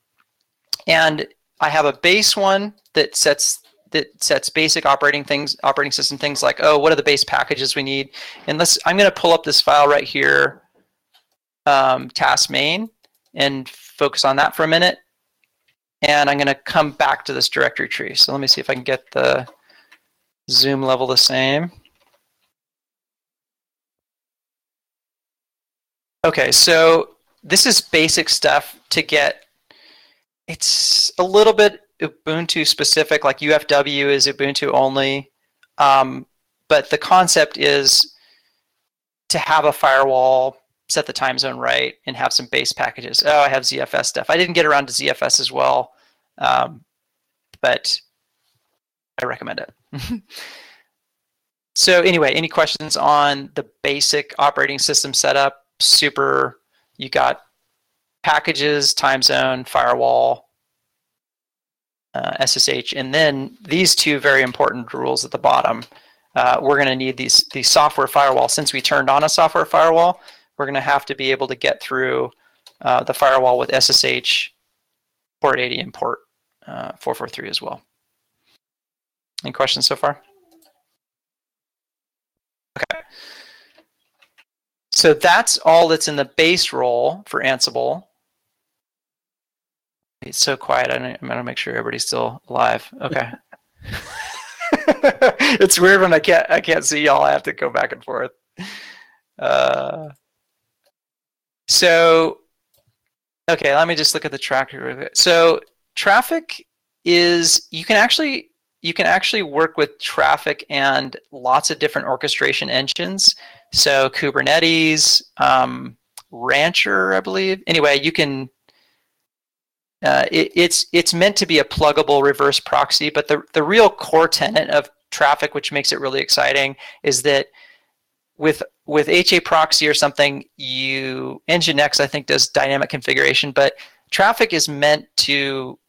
B: And I have a base one that sets that sets basic operating things, operating system things like, oh, what are the base packages we need? And let's, I'm going to pull up this file right here, um, task main, and focus on that for a minute. And I'm going to come back to this directory tree. So let me see if I can get the zoom level the same. Okay, so this is basic stuff to get. It's a little bit Ubuntu specific, like UFW is Ubuntu only. Um, but the concept is to have a firewall set the time zone right, and have some base packages. Oh, I have ZFS stuff. I didn't get around to ZFS as well, um, but I recommend it. so anyway, any questions on the basic operating system setup? Super. You got packages, time zone, firewall, uh, SSH, and then these two very important rules at the bottom. Uh, we're going to need these these software firewall. Since we turned on a software firewall, we're going to have to be able to get through uh, the firewall with SSH, port 80, and port uh, 443 as well. Any questions so far? Okay. So that's all that's in the base role for Ansible. It's so quiet. I am going to make sure everybody's still alive. Okay. it's weird when I can't I can't see y'all. I have to go back and forth. Uh, so, okay, let me just look at the tracker. So, Traefik is you can actually you can actually work with Traefik and lots of different orchestration engines. So Kubernetes, um, Rancher, I believe. Anyway, you can uh, it, it's it's meant to be a pluggable reverse proxy, but the the real core tenet of Traefik, which makes it really exciting, is that with with HA proxy or something, you Nginx I think does dynamic configuration, but Traefik is meant to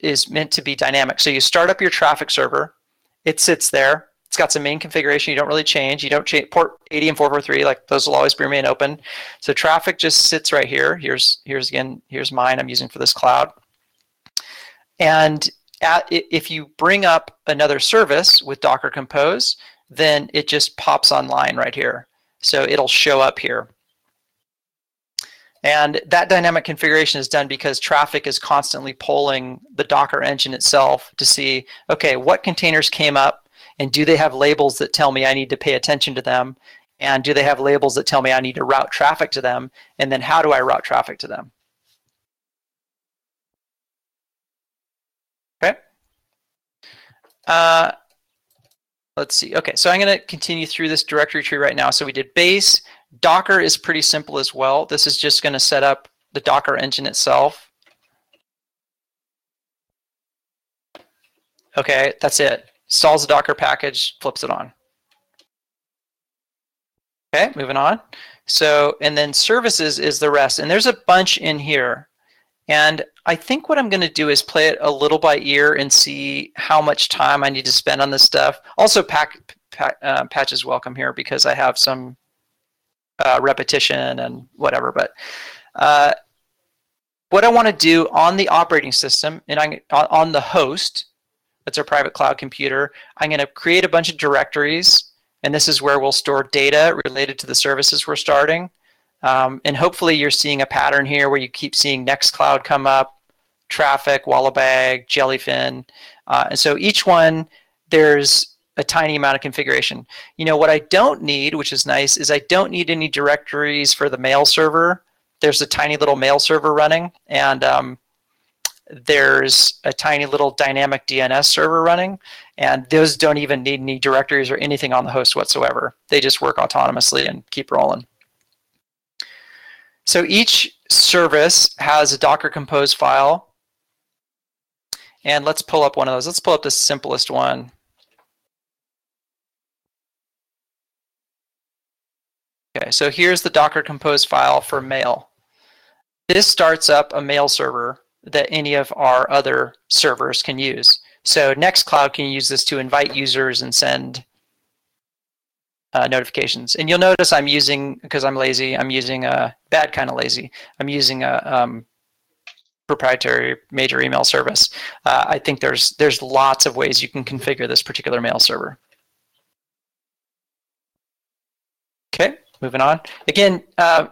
B: is meant to be dynamic. So you start up your Traefik server, it sits there. It's got some main configuration you don't really change. You don't change port 80 and 443, like those will always be remain open. So Traefik just sits right here. Here's here's again, here's mine I'm using for this cloud. And at, if you bring up another service with Docker Compose, then it just pops online right here. So it'll show up here. And that dynamic configuration is done because Traefik is constantly polling the Docker engine itself to see, okay, what containers came up and do they have labels that tell me I need to pay attention to them? And do they have labels that tell me I need to route traffic to them? And then how do I route traffic to them? Okay. Uh, let's see. Okay, so I'm going to continue through this directory tree right now. So we did base. Docker is pretty simple as well. This is just going to set up the Docker engine itself. Okay, that's it installs a Docker package, flips it on. Okay, moving on. So, and then services is the rest. And there's a bunch in here. And I think what I'm going to do is play it a little by ear and see how much time I need to spend on this stuff. Also, pack, pack uh, patches welcome here because I have some uh, repetition and whatever. But uh, what I want to do on the operating system and I, on the host that's our private cloud computer. I'm going to create a bunch of directories, and this is where we'll store data related to the services we're starting. Um, and hopefully you're seeing a pattern here where you keep seeing Nextcloud come up, Traefik, Wallabag, Jellyfin. Uh, and so each one, there's a tiny amount of configuration. You know, what I don't need, which is nice, is I don't need any directories for the mail server. There's a tiny little mail server running, and um, there's a tiny little dynamic DNS server running, and those don't even need any directories or anything on the host whatsoever. They just work autonomously and keep rolling. So each service has a Docker Compose file. And let's pull up one of those. Let's pull up the simplest one. Okay, so here's the Docker Compose file for mail. This starts up a mail server that any of our other servers can use. So Nextcloud can use this to invite users and send uh, notifications. And you'll notice I'm using, because I'm lazy, I'm using a bad kind of lazy. I'm using a um, proprietary major email service. Uh, I think there's there's lots of ways you can configure this particular mail server. Okay, moving on. Again, uh,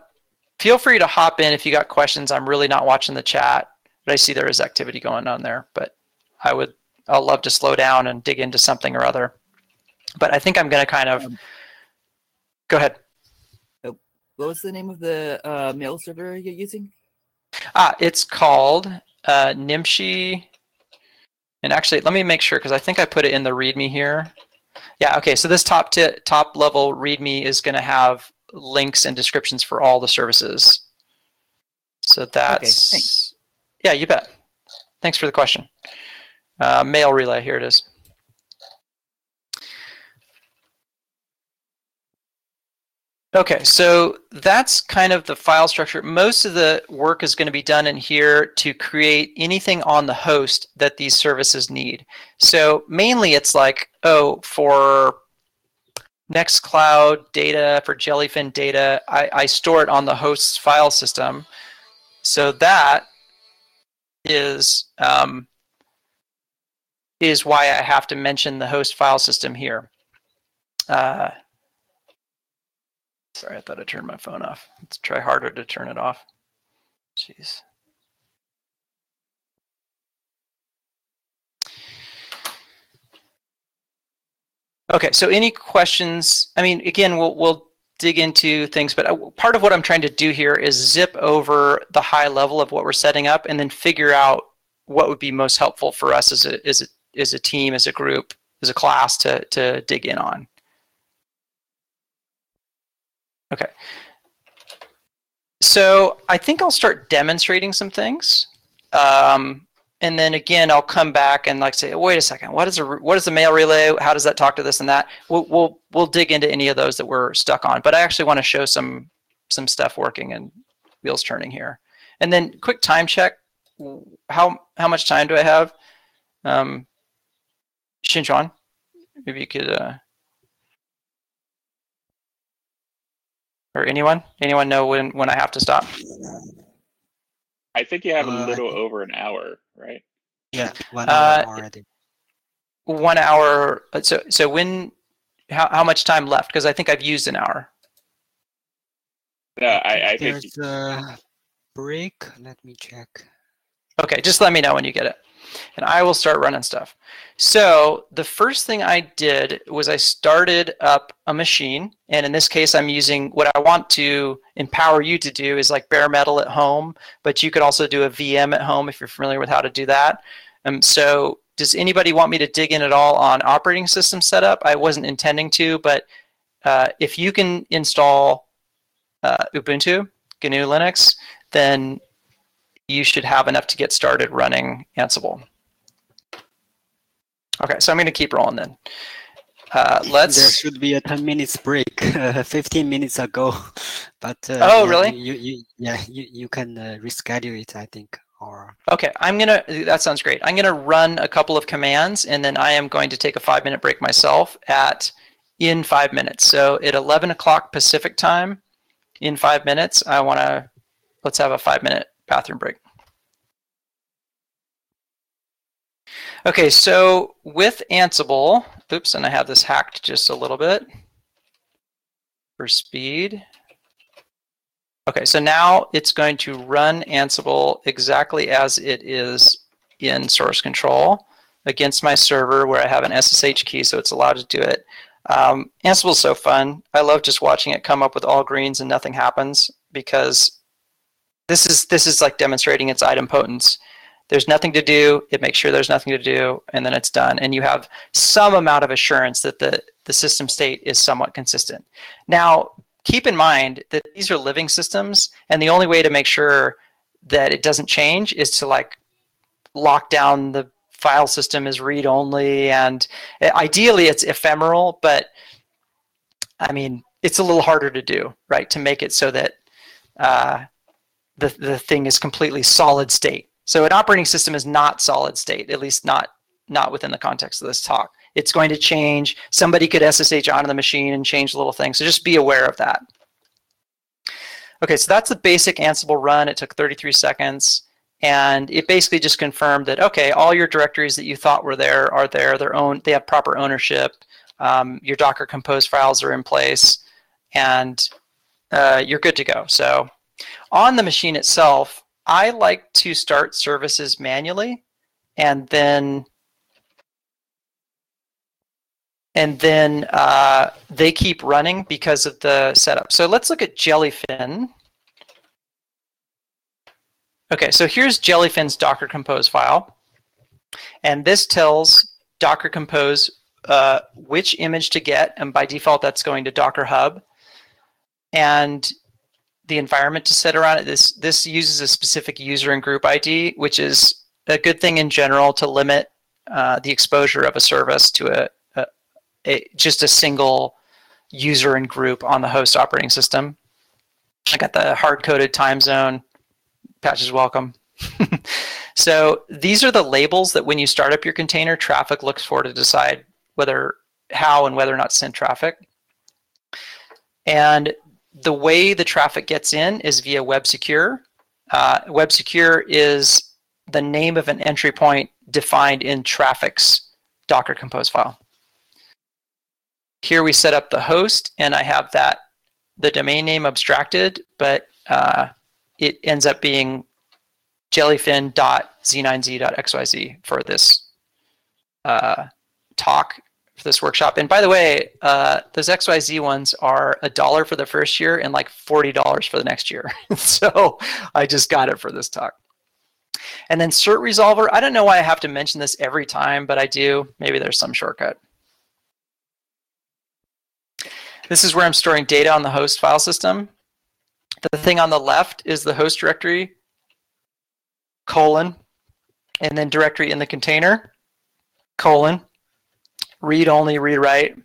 B: feel free to hop in if you got questions. I'm really not watching the chat but I see there is activity going on there. But I would, I'll love to slow down and dig into something or other. But I think I'm going to kind of um, go ahead.
D: Oh, what was the name of the uh, mail server you're using?
B: Ah, it's called uh, Namshi. And actually, let me make sure because I think I put it in the README here. Yeah, okay. So this top t- top level README is going to have links and descriptions for all the services. So that's okay, yeah, you bet. Thanks for the question. Uh, mail relay, here it is. Okay, so that's kind of the file structure. Most of the work is going to be done in here to create anything on the host that these services need. So mainly it's like, oh, for Nextcloud data, for Jellyfin data, I, I store it on the host's file system. So that is um, is why I have to mention the host file system here. Uh, sorry, I thought I turned my phone off. Let's try harder to turn it off. Jeez. Okay, so any questions? I mean, again, we'll we'll dig into things, but part of what I'm trying to do here is zip over the high level of what we're setting up and then figure out what would be most helpful for us as a as a as a team, as a group, as a class to to dig in on. Okay. So I think I'll start demonstrating some things. Um, and then again, I'll come back and like say, wait a second, what is a what is the mail relay? How does that talk to this and that? We'll we'll we'll dig into any of those that we're stuck on. But I actually want to show some some stuff working and wheels turning here. And then quick time check. How how much time do I have? Um, Shinchuan, maybe you could. Uh, or anyone anyone know when when I have to stop?
H: I think you have
I: Uh,
H: a little over an hour, right?
I: Yeah, one
B: Uh,
I: hour already.
B: One hour. uh, So so when how how much time left? Because I think I've used an hour.
H: No, I, I think
I: There's a break. Let me check.
B: Okay, just let me know when you get it. And I will start running stuff. So the first thing I did was I started up a machine. And in this case, I'm using what I want to empower you to do is like bare metal at home, but you could also do a VM at home if you're familiar with how to do that. Um, so does anybody want me to dig in at all on operating system setup? I wasn't intending to, but uh, if you can install uh, Ubuntu, GNU Linux, then you should have enough to get started running Ansible. Okay, so I'm going to keep rolling then. Uh, let's.
I: There should be a 10 minutes break, uh, 15 minutes ago. But uh,
B: Oh,
I: yeah,
B: really?
I: You, you, yeah, you, you can uh, reschedule it, I think. Or
B: Okay, I'm gonna. That sounds great. I'm gonna run a couple of commands, and then I am going to take a five minute break myself at in five minutes. So at 11 o'clock Pacific time, in five minutes, I want to let's have a five minute bathroom break. Okay, so with Ansible, oops, and I have this hacked just a little bit for speed. Okay, so now it's going to run Ansible exactly as it is in source control against my server where I have an SSH key, so it's allowed to do it. Um, Ansible is so fun. I love just watching it come up with all greens and nothing happens because this is this is like demonstrating its idempotence. There's nothing to do. It makes sure there's nothing to do, and then it's done. And you have some amount of assurance that the the system state is somewhat consistent. Now, keep in mind that these are living systems, and the only way to make sure that it doesn't change is to like lock down the file system as read only, and uh, ideally it's ephemeral, but I mean it's a little harder to do, right? To make it so that uh, the the thing is completely solid state. So an operating system is not solid state, at least not not within the context of this talk. It's going to change. Somebody could SSH onto the machine and change little things. So just be aware of that. Okay, so that's the basic Ansible run. It took 33 seconds. And it basically just confirmed that, okay, all your directories that you thought were there are there. Their own, they have proper ownership. Um, your Docker Compose files are in place. And uh, you're good to go. So on the machine itself, I like to start services manually and then and then uh, they keep running because of the setup. So let's look at Jellyfin. Okay, so here's Jellyfin's Docker Compose file. And this tells Docker Compose uh, which image to get, and by default that's going to Docker Hub. And the environment to set around it. This this uses a specific user and group ID, which is a good thing in general to limit uh, the exposure of a service to a, a, a just a single user and group on the host operating system. I got the hard-coded time zone. Patches welcome. so these are the labels that when you start up your container, Traefik looks for to decide whether, how, and whether or not send traffic. And the way the traffic gets in is via Web Secure. Uh, Web Secure is the name of an entry point defined in Traefik's Docker Compose file. Here we set up the host, and I have that the domain name abstracted, but uh, it ends up being jellyfin.z9z.xyz for this uh, talk for this workshop. And by the way, uh, those XYZ ones are a dollar for the first year and like $40 for the next year. so I just got it for this talk. And then cert resolver, I don't know why I have to mention this every time, but I do. Maybe there's some shortcut. This is where I'm storing data on the host file system. The thing on the left is the host directory, colon, and then directory in the container, colon, read only, rewrite.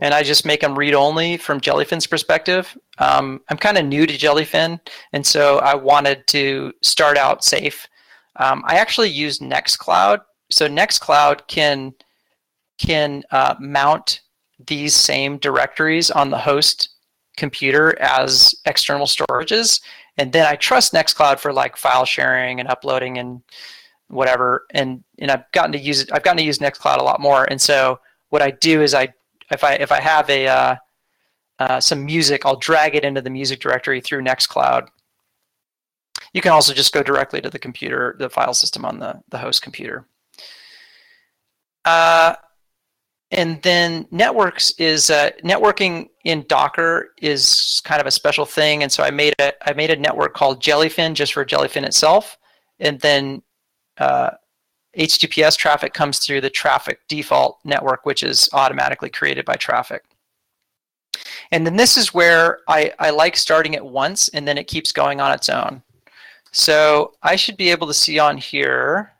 B: And I just make them read only from Jellyfin's perspective. Um, I'm kind of new to Jellyfin, and so I wanted to start out safe. Um, I actually use Nextcloud. So Nextcloud can can uh, mount these same directories on the host computer as external storages, and then I trust Nextcloud for like file sharing and uploading and whatever. And and I've gotten to use it. I've gotten to use Nextcloud a lot more. And so what I do is I if I if I have a uh, uh, some music, I'll drag it into the music directory through Nextcloud. You can also just go directly to the computer, the file system on the, the host computer. Uh, and then networks is uh, networking in Docker is kind of a special thing, and so I made a I made a network called Jellyfin just for Jellyfin itself, and then uh, HTTPS traffic comes through the Traefik default network, which is automatically created by Traefik. And then this is where I, I like starting it once and then it keeps going on its own. So I should be able to see on here.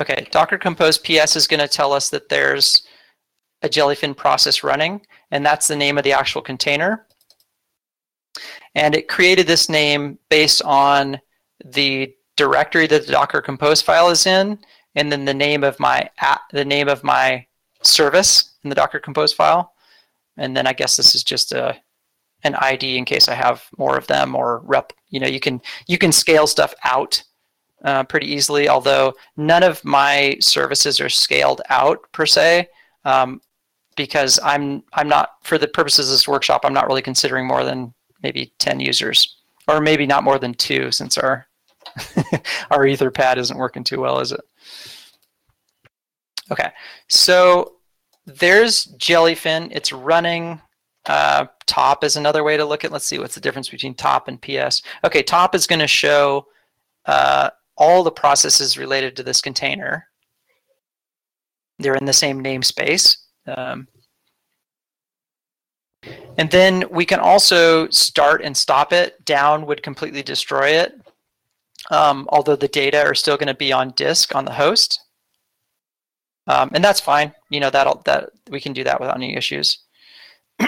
B: Okay, Docker Compose PS is going to tell us that there's a Jellyfin process running, and that's the name of the actual container. And it created this name based on the directory that the Docker Compose file is in, and then the name of my the name of my service in the Docker Compose file. And then I guess this is just a an ID in case I have more of them or rep. You know, you can you can scale stuff out uh, pretty easily. Although none of my services are scaled out per se, um, because I'm I'm not for the purposes of this workshop. I'm not really considering more than maybe 10 users, or maybe not more than two since our our Etherpad isn't working too well, is it? Okay, so there's Jellyfin. It's running. Uh, top is another way to look at. Let's see what's the difference between top and PS. Okay, top is going to show uh, all the processes related to this container. They're in the same namespace. Um, and then we can also start and stop it. Down would completely destroy it, um, although the data are still going to be on disk on the host. Um, and that's fine. You know that that we can do that without any issues.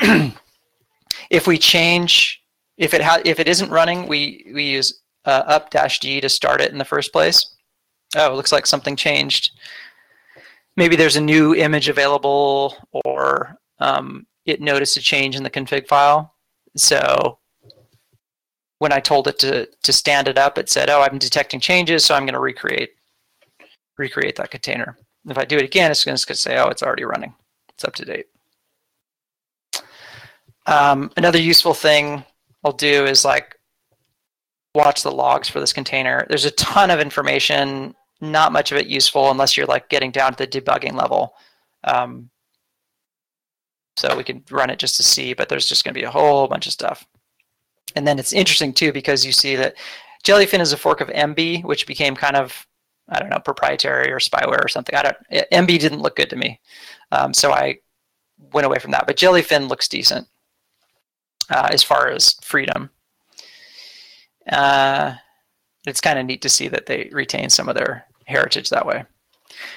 B: if we change, if it ha- if it isn't running, we we use uh, up dash D to start it in the first place. Oh, it looks like something changed. Maybe there's a new image available, or um, it noticed a change in the config file. So when I told it to, to stand it up, it said, oh, I'm detecting changes, so I'm going to recreate recreate that container. If I do it again, it's going to say, oh, it's already running. It's up to date. Um, another useful thing I'll do is like watch the logs for this container. There's a ton of information, not much of it useful unless you're like getting down to the debugging level. Um, so we can run it just to see, but there's just going to be a whole bunch of stuff. And then it's interesting too because you see that Jellyfin is a fork of Emby, which became kind of I don't know proprietary or spyware or something. I don't. Emby didn't look good to me, um, so I went away from that. But Jellyfin looks decent uh, as far as freedom. Uh, it's kind of neat to see that they retain some of their heritage that way.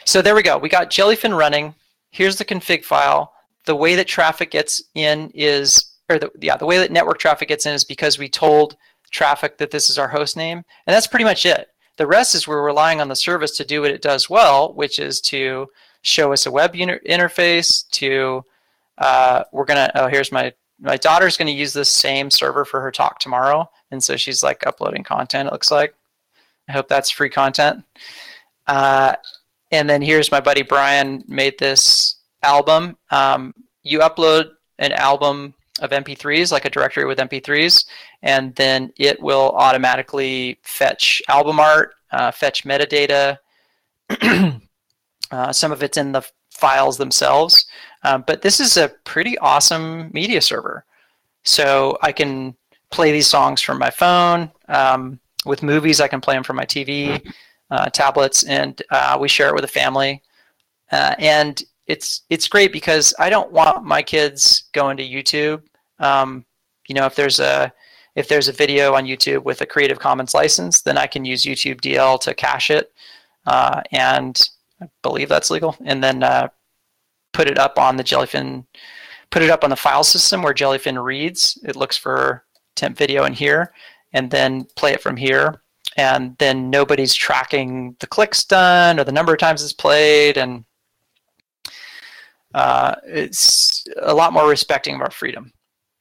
B: So there we go. We got Jellyfin running. Here's the config file. The way that traffic gets in is, or the, yeah, the way that network traffic gets in is because we told Traefik that this is our host name. And that's pretty much it. The rest is we're relying on the service to do what it does well, which is to show us a web interface, to, uh, we're to, oh, here's my, my daughter's to use this same server for her talk tomorrow. And so she's like uploading content, it looks like. I hope that's free content. Uh, and then here's my buddy Brian made this album. Um, you upload an album of MP3s, like a directory with MP3s, and then it will automatically fetch album art, uh, fetch metadata. uh, some of it's in the files themselves, um, but this is a pretty awesome media server. So I can play these songs from my phone. Um, with movies, I can play them from my TV, uh, tablets, and uh, we share it with the family. Uh, and it's it's great because I don't want my kids going to YouTube. Um, you know, if there's a if there's a video on YouTube with a Creative Commons license, then I can use YouTube DL to cache it, uh, and I believe that's legal. And then uh, put it up on the Jellyfin, put it up on the file system where Jellyfin reads. It looks for temp video in here, and then play it from here. And then nobody's tracking the clicks done or the number of times it's played, and uh, it's a lot more respecting of our freedom.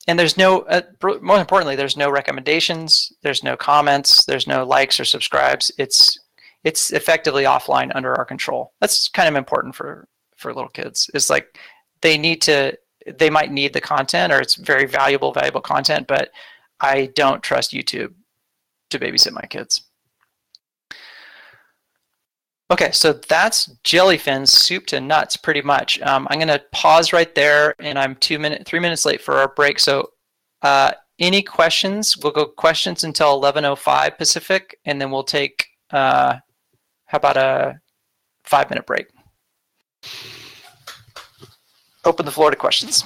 B: And there's no, uh, more importantly, there's no recommendations, there's no comments, there's no likes or subscribes. It's it's effectively offline under our control. That's kind of important for for little kids. It's like they need to, they might need the content, or it's very valuable, valuable content, but I don't trust YouTube to babysit my kids. Okay, so that's jellyfin soup to nuts, pretty much. Um, I'm going to pause right there, and I'm two minute, three minutes late for our break. So, uh, any questions? We'll go questions until 11:05 Pacific, and then we'll take uh, how about a five minute break? Open the floor to questions.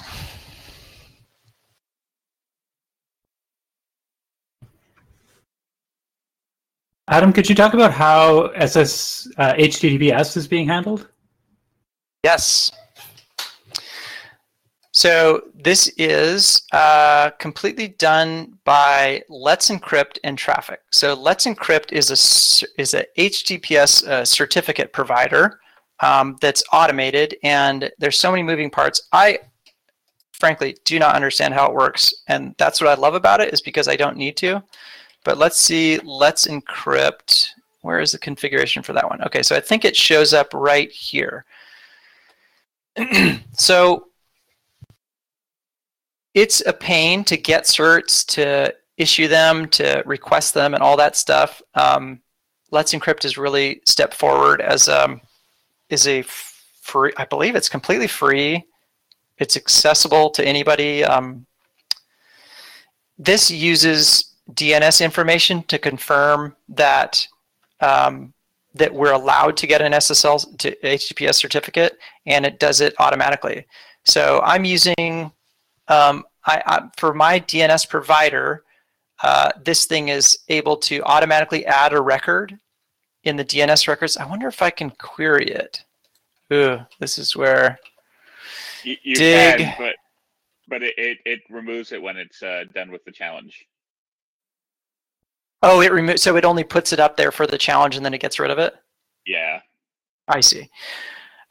K: Adam, could you talk about how SS uh, HTTPS is being handled?
B: Yes. So this is uh, completely done by Let's Encrypt and Traefik. So Let's Encrypt is a is a HTTPS uh, certificate provider um, that's automated, and there's so many moving parts. I frankly do not understand how it works, and that's what I love about it is because I don't need to. But let's see, let's encrypt. Where is the configuration for that one? Okay, so I think it shows up right here. so it's a pain to get certs, to issue them, to request them, and all that stuff. Um, Let's Encrypt is really step forward as um, is a free. I believe it's completely free. It's accessible to anybody. Um, this uses DNS information to confirm that um, that we're allowed to get an SSL to HTTPS certificate, and it does it automatically. So I'm using um, I, I, for my DNS provider. Uh, this thing is able to automatically add a record in the DNS records. I wonder if I can query it. Ooh, this is where
H: you, you dig. Can, but but it, it, it removes it when it's uh, done with the challenge.
B: Oh, it removes. So it only puts it up there for the challenge, and then it gets rid of it.
H: Yeah.
B: I see.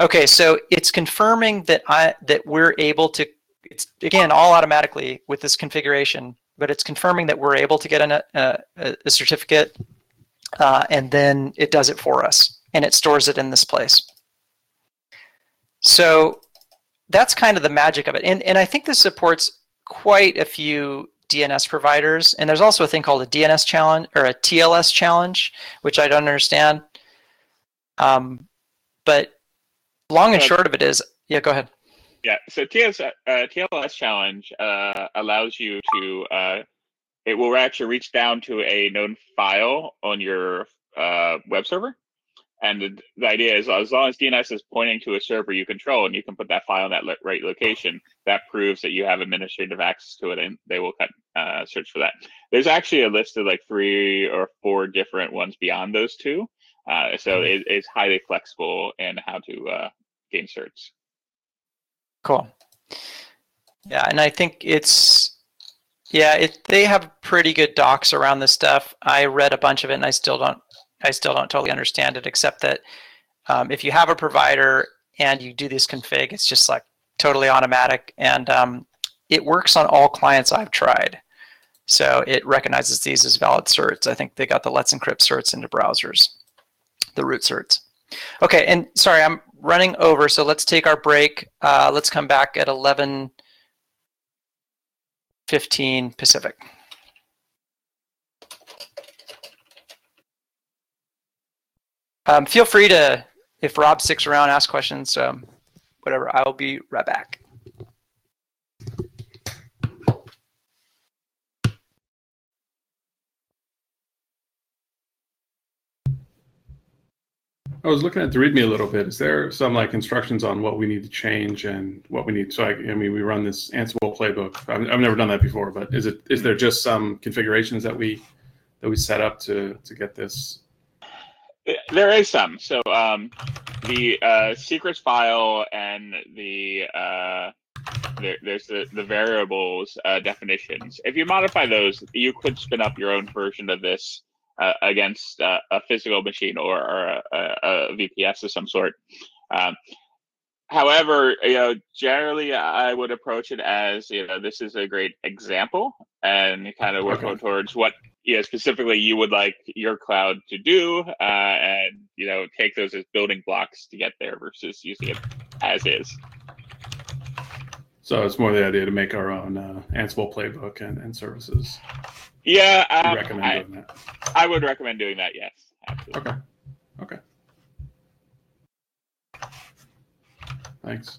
B: Okay, so it's confirming that I that we're able to. It's again all automatically with this configuration, but it's confirming that we're able to get an, a, a certificate, uh, and then it does it for us, and it stores it in this place. So that's kind of the magic of it, and and I think this supports quite a few DNS providers. And there's also a thing called a DNS challenge or a TLS challenge, which I don't understand. Um, but long and uh, short of it is, yeah, go ahead.
H: Yeah, so TLS, uh, TLS challenge uh, allows you to, uh, it will actually reach down to a known file on your uh, web server and the, the, idea is as long as DNS is pointing to a server you control and you can put that file in that lo- right location, that proves that you have administrative access to it and they will cut, uh, search for that. There's actually a list of like three or four different ones beyond those two. Uh, so it, it's highly flexible in how to uh, gain certs.
B: Cool. Yeah, and I think it's yeah, it they have pretty good docs around this stuff. I read a bunch of it, and I still don't I still don't totally understand it, except that um, if you have a provider and you do this config, it's just like totally automatic, and um, it works on all clients I've tried. So it recognizes these as valid certs. I think they got the Let's Encrypt certs into browsers, the root certs. Okay, and sorry, I'm running over, so let's take our break. Uh, let's come back at 11 15 Pacific. Um, feel free to, if Rob sticks around, ask questions, um, whatever. I will be right back.
G: I was looking at the README a little bit. Is there some like instructions on what we need to change and what we need? So I, I mean, we run this Ansible playbook. I've, I've never done that before, but is it is there just some configurations that we that we set up to to get this?
H: There is some. So um, the uh, secrets file and the uh, there, there's the, the variables uh, definitions. If you modify those, you could spin up your own version of this uh, against uh, a physical machine or, or a, a, VPS of some sort. Um, however, you know, generally I would approach it as you know this is a great example and kind of work okay. towards what you know specifically you would like your cloud to do, uh, and you know take those as building blocks to get there versus using it as is.
G: So it's more the idea to make our own uh, Ansible playbook and, and services.
H: Yeah, um, recommend I, doing that. I would recommend doing that. Yes, absolutely.
G: Okay. Okay. Thanks.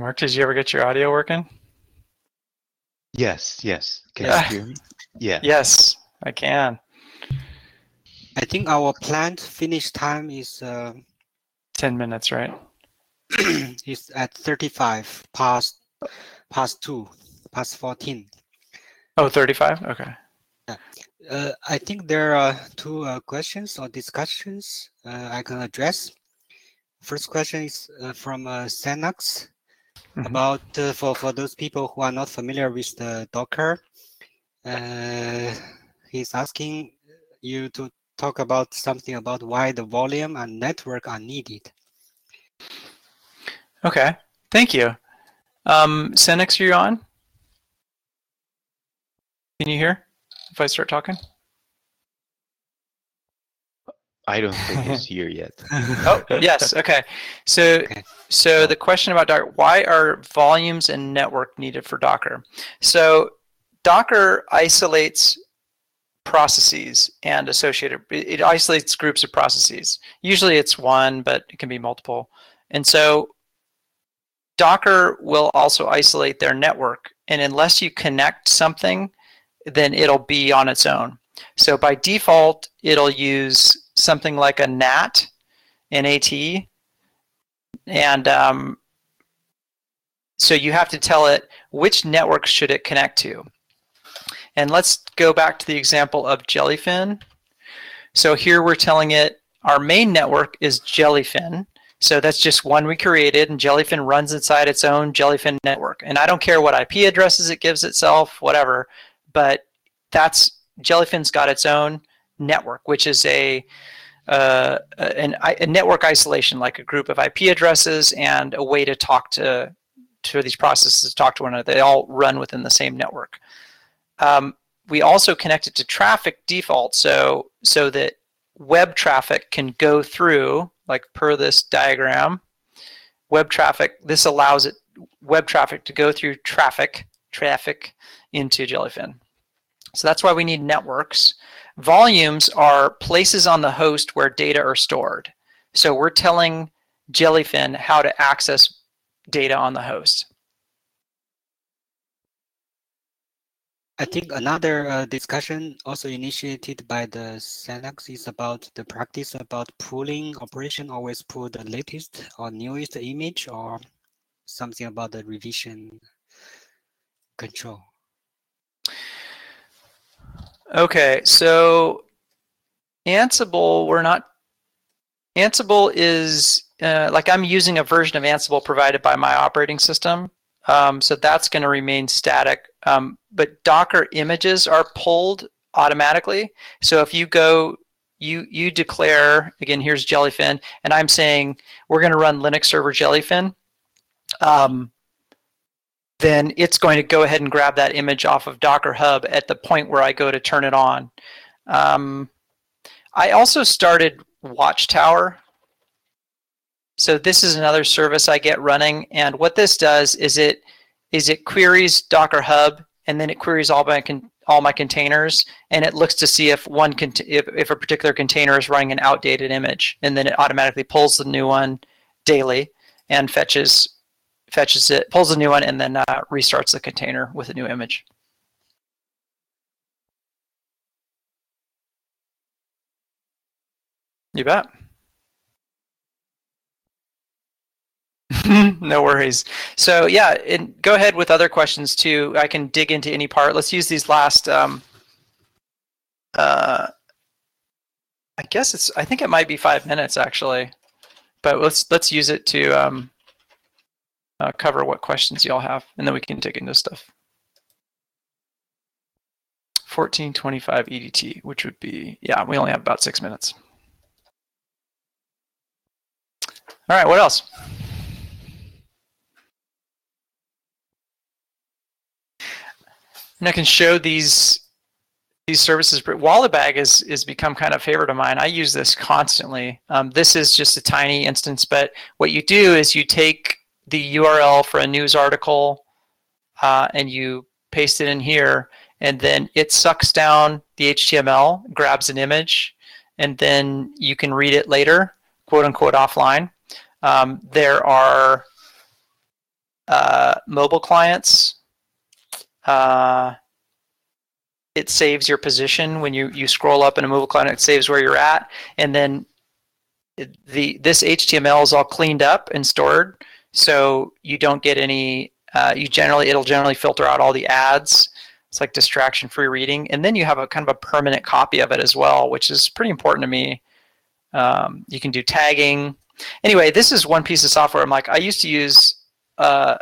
B: Mark, did you ever get your audio working?
L: Yes, yes. Can
B: Yeah.
L: you hear me? Yeah.
B: Yes, I can.
I: I think our planned finish time is uh,
B: 10 minutes, right?
I: it's at 35 past past 2 past 14
B: Oh, 35? Okay.
I: uh, i think there are two uh, questions or discussions uh, i can address first question is uh, from uh, Senex about uh, for for those people who are not familiar with the docker uh, he's asking you to talk about something about why the volume and network are needed
B: Okay. Thank you. Um, Senex, are you on? Can you hear if I start talking?
L: I don't think he's here yet.
B: oh yes okay. So so the question about docker why are volumes and network needed for docker? So docker isolates processes and associated it it isolates groups of processes. Usually it's one but it can be multiple. And so docker will also isolate their network and unless you connect something then it'll be on its own. So by default it'll use something like a nat NAT. And um, so you have to tell it which network should it connect to. And let's go back to the example of Jellyfin. So here we're telling it our main network is Jellyfin. So that's just one we created, and Jellyfin runs inside its own Jellyfin network. And I don't care what IP addresses it gives itself, whatever, but that's Jellyfin's got its own network, which is a uh, an, a network isolation, like a group of IP addresses and a way to talk to to these processes to talk to one another. They all run within the same network. Um, we also connect it to Traefik default, so so that web traffic can go through, like per this diagram. Web traffic. This allows it web traffic to go through Traefik Traefik into Jellyfin. So that's why we need networks. Volumes are places on the host where data are stored. So we're telling Jellyfin how to access data on the host.
I: I think another uh, discussion also initiated by the Senex is about the practice about pooling operation. Always pull the latest or newest image or something about the revision control.
B: Okay, so Ansible, we're not. Ansible is uh, like I'm using a version of Ansible provided by my operating system, um, so that's going to remain static. Um, but Docker images are pulled automatically. So if you go, you you declare again. Here's Jellyfin, and I'm saying we're going to run Linux server Jellyfin. Um, then it's going to go ahead and grab that image off of Docker Hub at the point where I go to turn it on. Um, I also started Watchtower. So this is another service I get running, and what this does is it is it queries Docker Hub, and then it queries all my con- all my containers, and it looks to see if one if, if a particular container is running an outdated image, and then it automatically pulls the new one daily and fetches fetches it, pulls a new one, and then uh, restarts the container with a new image. You bet. no worries. So yeah, and go ahead with other questions too. I can dig into any part. Let's use these last. Um, uh, I guess it's. I think it might be five minutes actually, but let's let's use it to um, uh, cover what questions y'all have, and then we can dig into stuff. 1425 EDT, which would be, yeah, we only have about six minutes. All right, what else? And I can show these these services. Wallabag is is become kind of favorite of mine. I use this constantly. Um, this is just a tiny instance, but what you do is you take the URL for a news article uh, and you paste it in here, and then it sucks down the HTML, grabs an image, and then you can read it later, quote unquote offline. Um, there are uh, mobile clients, uh, it saves your position when you, you scroll up in a mobile client. It saves where you're at, and then the this HTML is all cleaned up and stored, so you don't get any. Uh, you generally it'll generally filter out all the ads. It's like distraction-free reading, and then you have a kind of a permanent copy of it as well, which is pretty important to me. Um, you can do tagging. Anyway, this is one piece of software. I'm like, I used to use uh,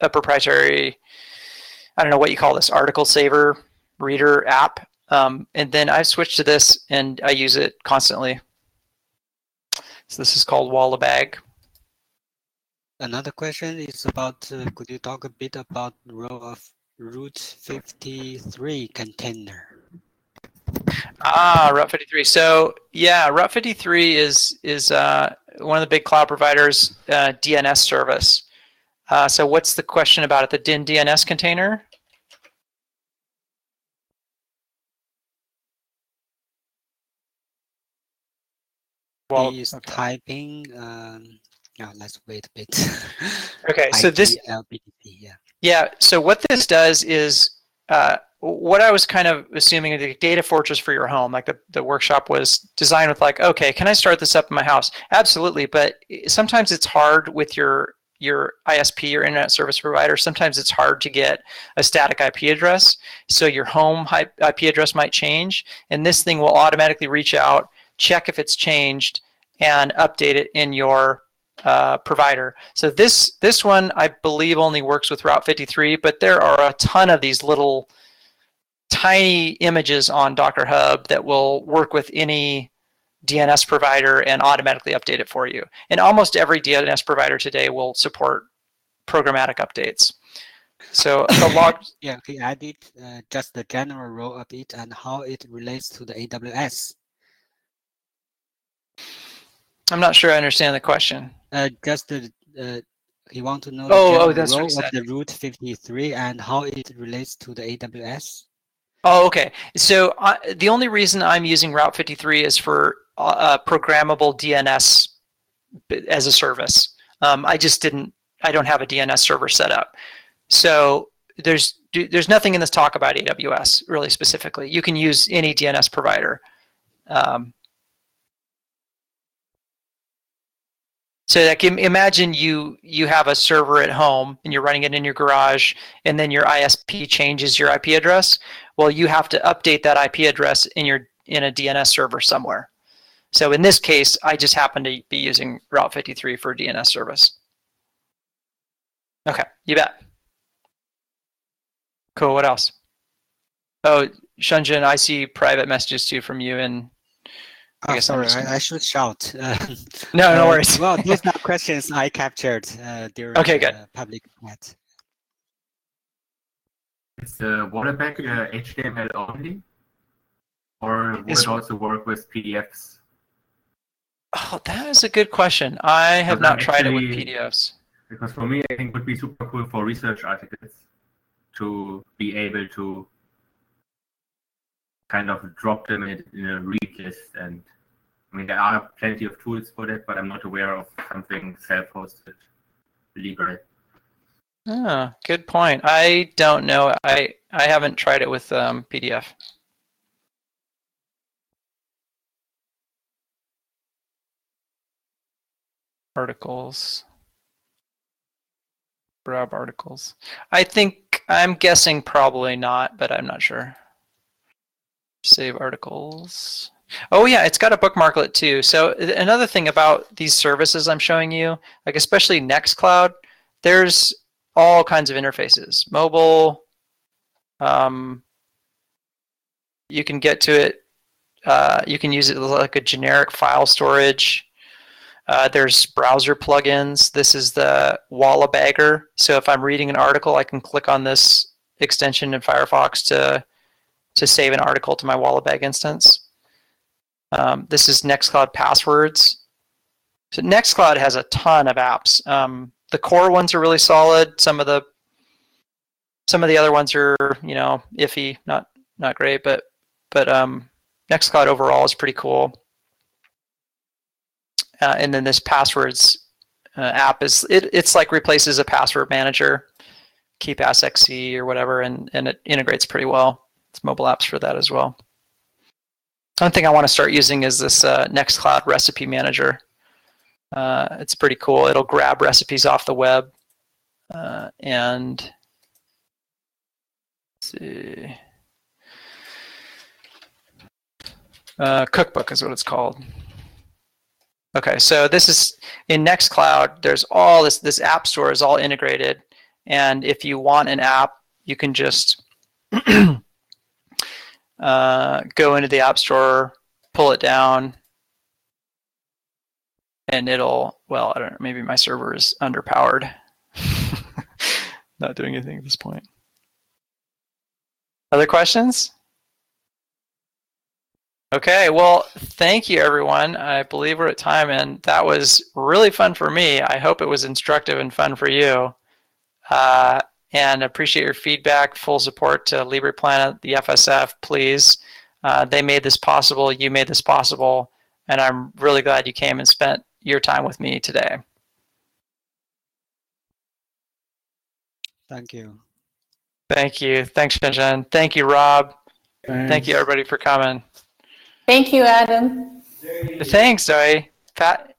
B: a proprietary, I don't know what you call this, article saver reader app. Um, and then I've switched to this and I use it constantly. So this is called Wallabag.
I: Another question is about, uh, could you talk a bit about the role of Route 53 container?
B: Ah, Route 53. So yeah, Route 53 is is uh, one of the big cloud providers' uh, DNS service. Uh, so what's the question about it? The DIN DNS container? Well,
I: He's typing. Um, yeah, let's wait a bit.
B: Okay, so this-
I: yeah.
B: Yeah. So what this does is uh, what I was kind of assuming the data fortress for your home, like the, the workshop was designed with like, okay, can I start this up in my house? Absolutely. But sometimes it's hard with your your ISP, your internet service provider. Sometimes it's hard to get a static IP address. So your home IP address might change, and this thing will automatically reach out, check if it's changed, and update it in your uh, provider. So this this one I believe only works with Route 53, but there are a ton of these little tiny images on Docker Hub that will work with any DNS provider and automatically update it for you. And almost every DNS provider today will support programmatic updates. So the log
I: Yeah, he added uh, just the general role of it and how it relates to the AWS.
B: I'm not sure I understand the question.
I: Uh, just the uh, he want to know
B: Oh,
I: the
B: oh,
I: general
B: that's
I: role of the Route 53 and how it relates to the AWS.
B: Oh, okay. So uh, the only reason I'm using Route 53 is for uh, uh, programmable DNS as a service. Um, I just didn't. I don't have a DNS server set up. So there's there's nothing in this talk about AWS really specifically. You can use any DNS provider. Um, so like imagine you you have a server at home and you're running it in your garage, and then your ISP changes your IP address. Well, you have to update that IP address in your in a DNS server somewhere. So in this case, I just happen to be using Route 53 for DNS service. Okay, you bet. Cool. What else? Oh, Shunjin, I see private messages too from you, and I
I: Oh,
B: guess
I: sorry, I, I should shout. Uh,
B: No, no
I: uh,
B: worries.
I: well, these are questions I captured uh, during
B: Okay, good.
I: the public chat.
F: Is the Wallabag uh, HTML only? Or would it also work with PDFs?
B: Oh, that is a good question. I have not
F: I'm
B: tried it with PDFs.
F: Because for me, I think it would be super cool for research articles to be able to kind of drop them in, in a read list. And I mean, there are plenty of tools for that, but I'm not aware of something self-hosted legal.
B: Oh, good point. I don't know. I I haven't tried it with um, PDF. Articles. Grab articles. I think I'm guessing probably not, but I'm not sure. Save articles. Oh yeah, it's got a bookmarklet too. So another thing about these services I'm showing you, like especially Nextcloud, there's all kinds of interfaces. Mobile. Um, you can get to it. Uh, you can use it like a generic file storage. Uh, there's browser plugins. This is the Wallabagger. So if I'm reading an article, I can click on this extension in Firefox to to save an article to my Wallabag instance. Um, this is Nextcloud passwords. So Nextcloud has a ton of apps. Um, the core ones are really solid. Some of the some of the other ones are you know iffy, not not great, but but um, Nextcloud overall is pretty cool. Uh, and then this passwords uh, app is it, it's like replaces a password manager, KeePass XC or whatever, and, and it integrates pretty well. It's mobile apps for that as well. One thing I want to start using is this uh, Nextcloud recipe manager. Uh, it's pretty cool. It'll grab recipes off the web uh, and see. Uh, cookbook is what it's called. Okay, so this is in Nextcloud. There's all this. This app store is all integrated, and if you want an app, you can just uh, go into the app store, pull it down, and it'll. Well, I don't know. Maybe my server is underpowered. Not doing anything at this point. Other questions? Okay, well, thank you, everyone. I believe we're at time, and that was really fun for me. I hope it was instructive and fun for you. Uh, and appreciate your feedback. Full support to LibrePlanet, the FSF, please. Uh, they made this possible. You made this possible, and I'm really glad you came and spent your time with me today.
I: Thank you.
B: Thank you. Thanks, Shenzhen. Thank you, Rob. Thank you, everybody, for coming.
C: Thank you, Adam.
B: Thanks, Zoe. Pat,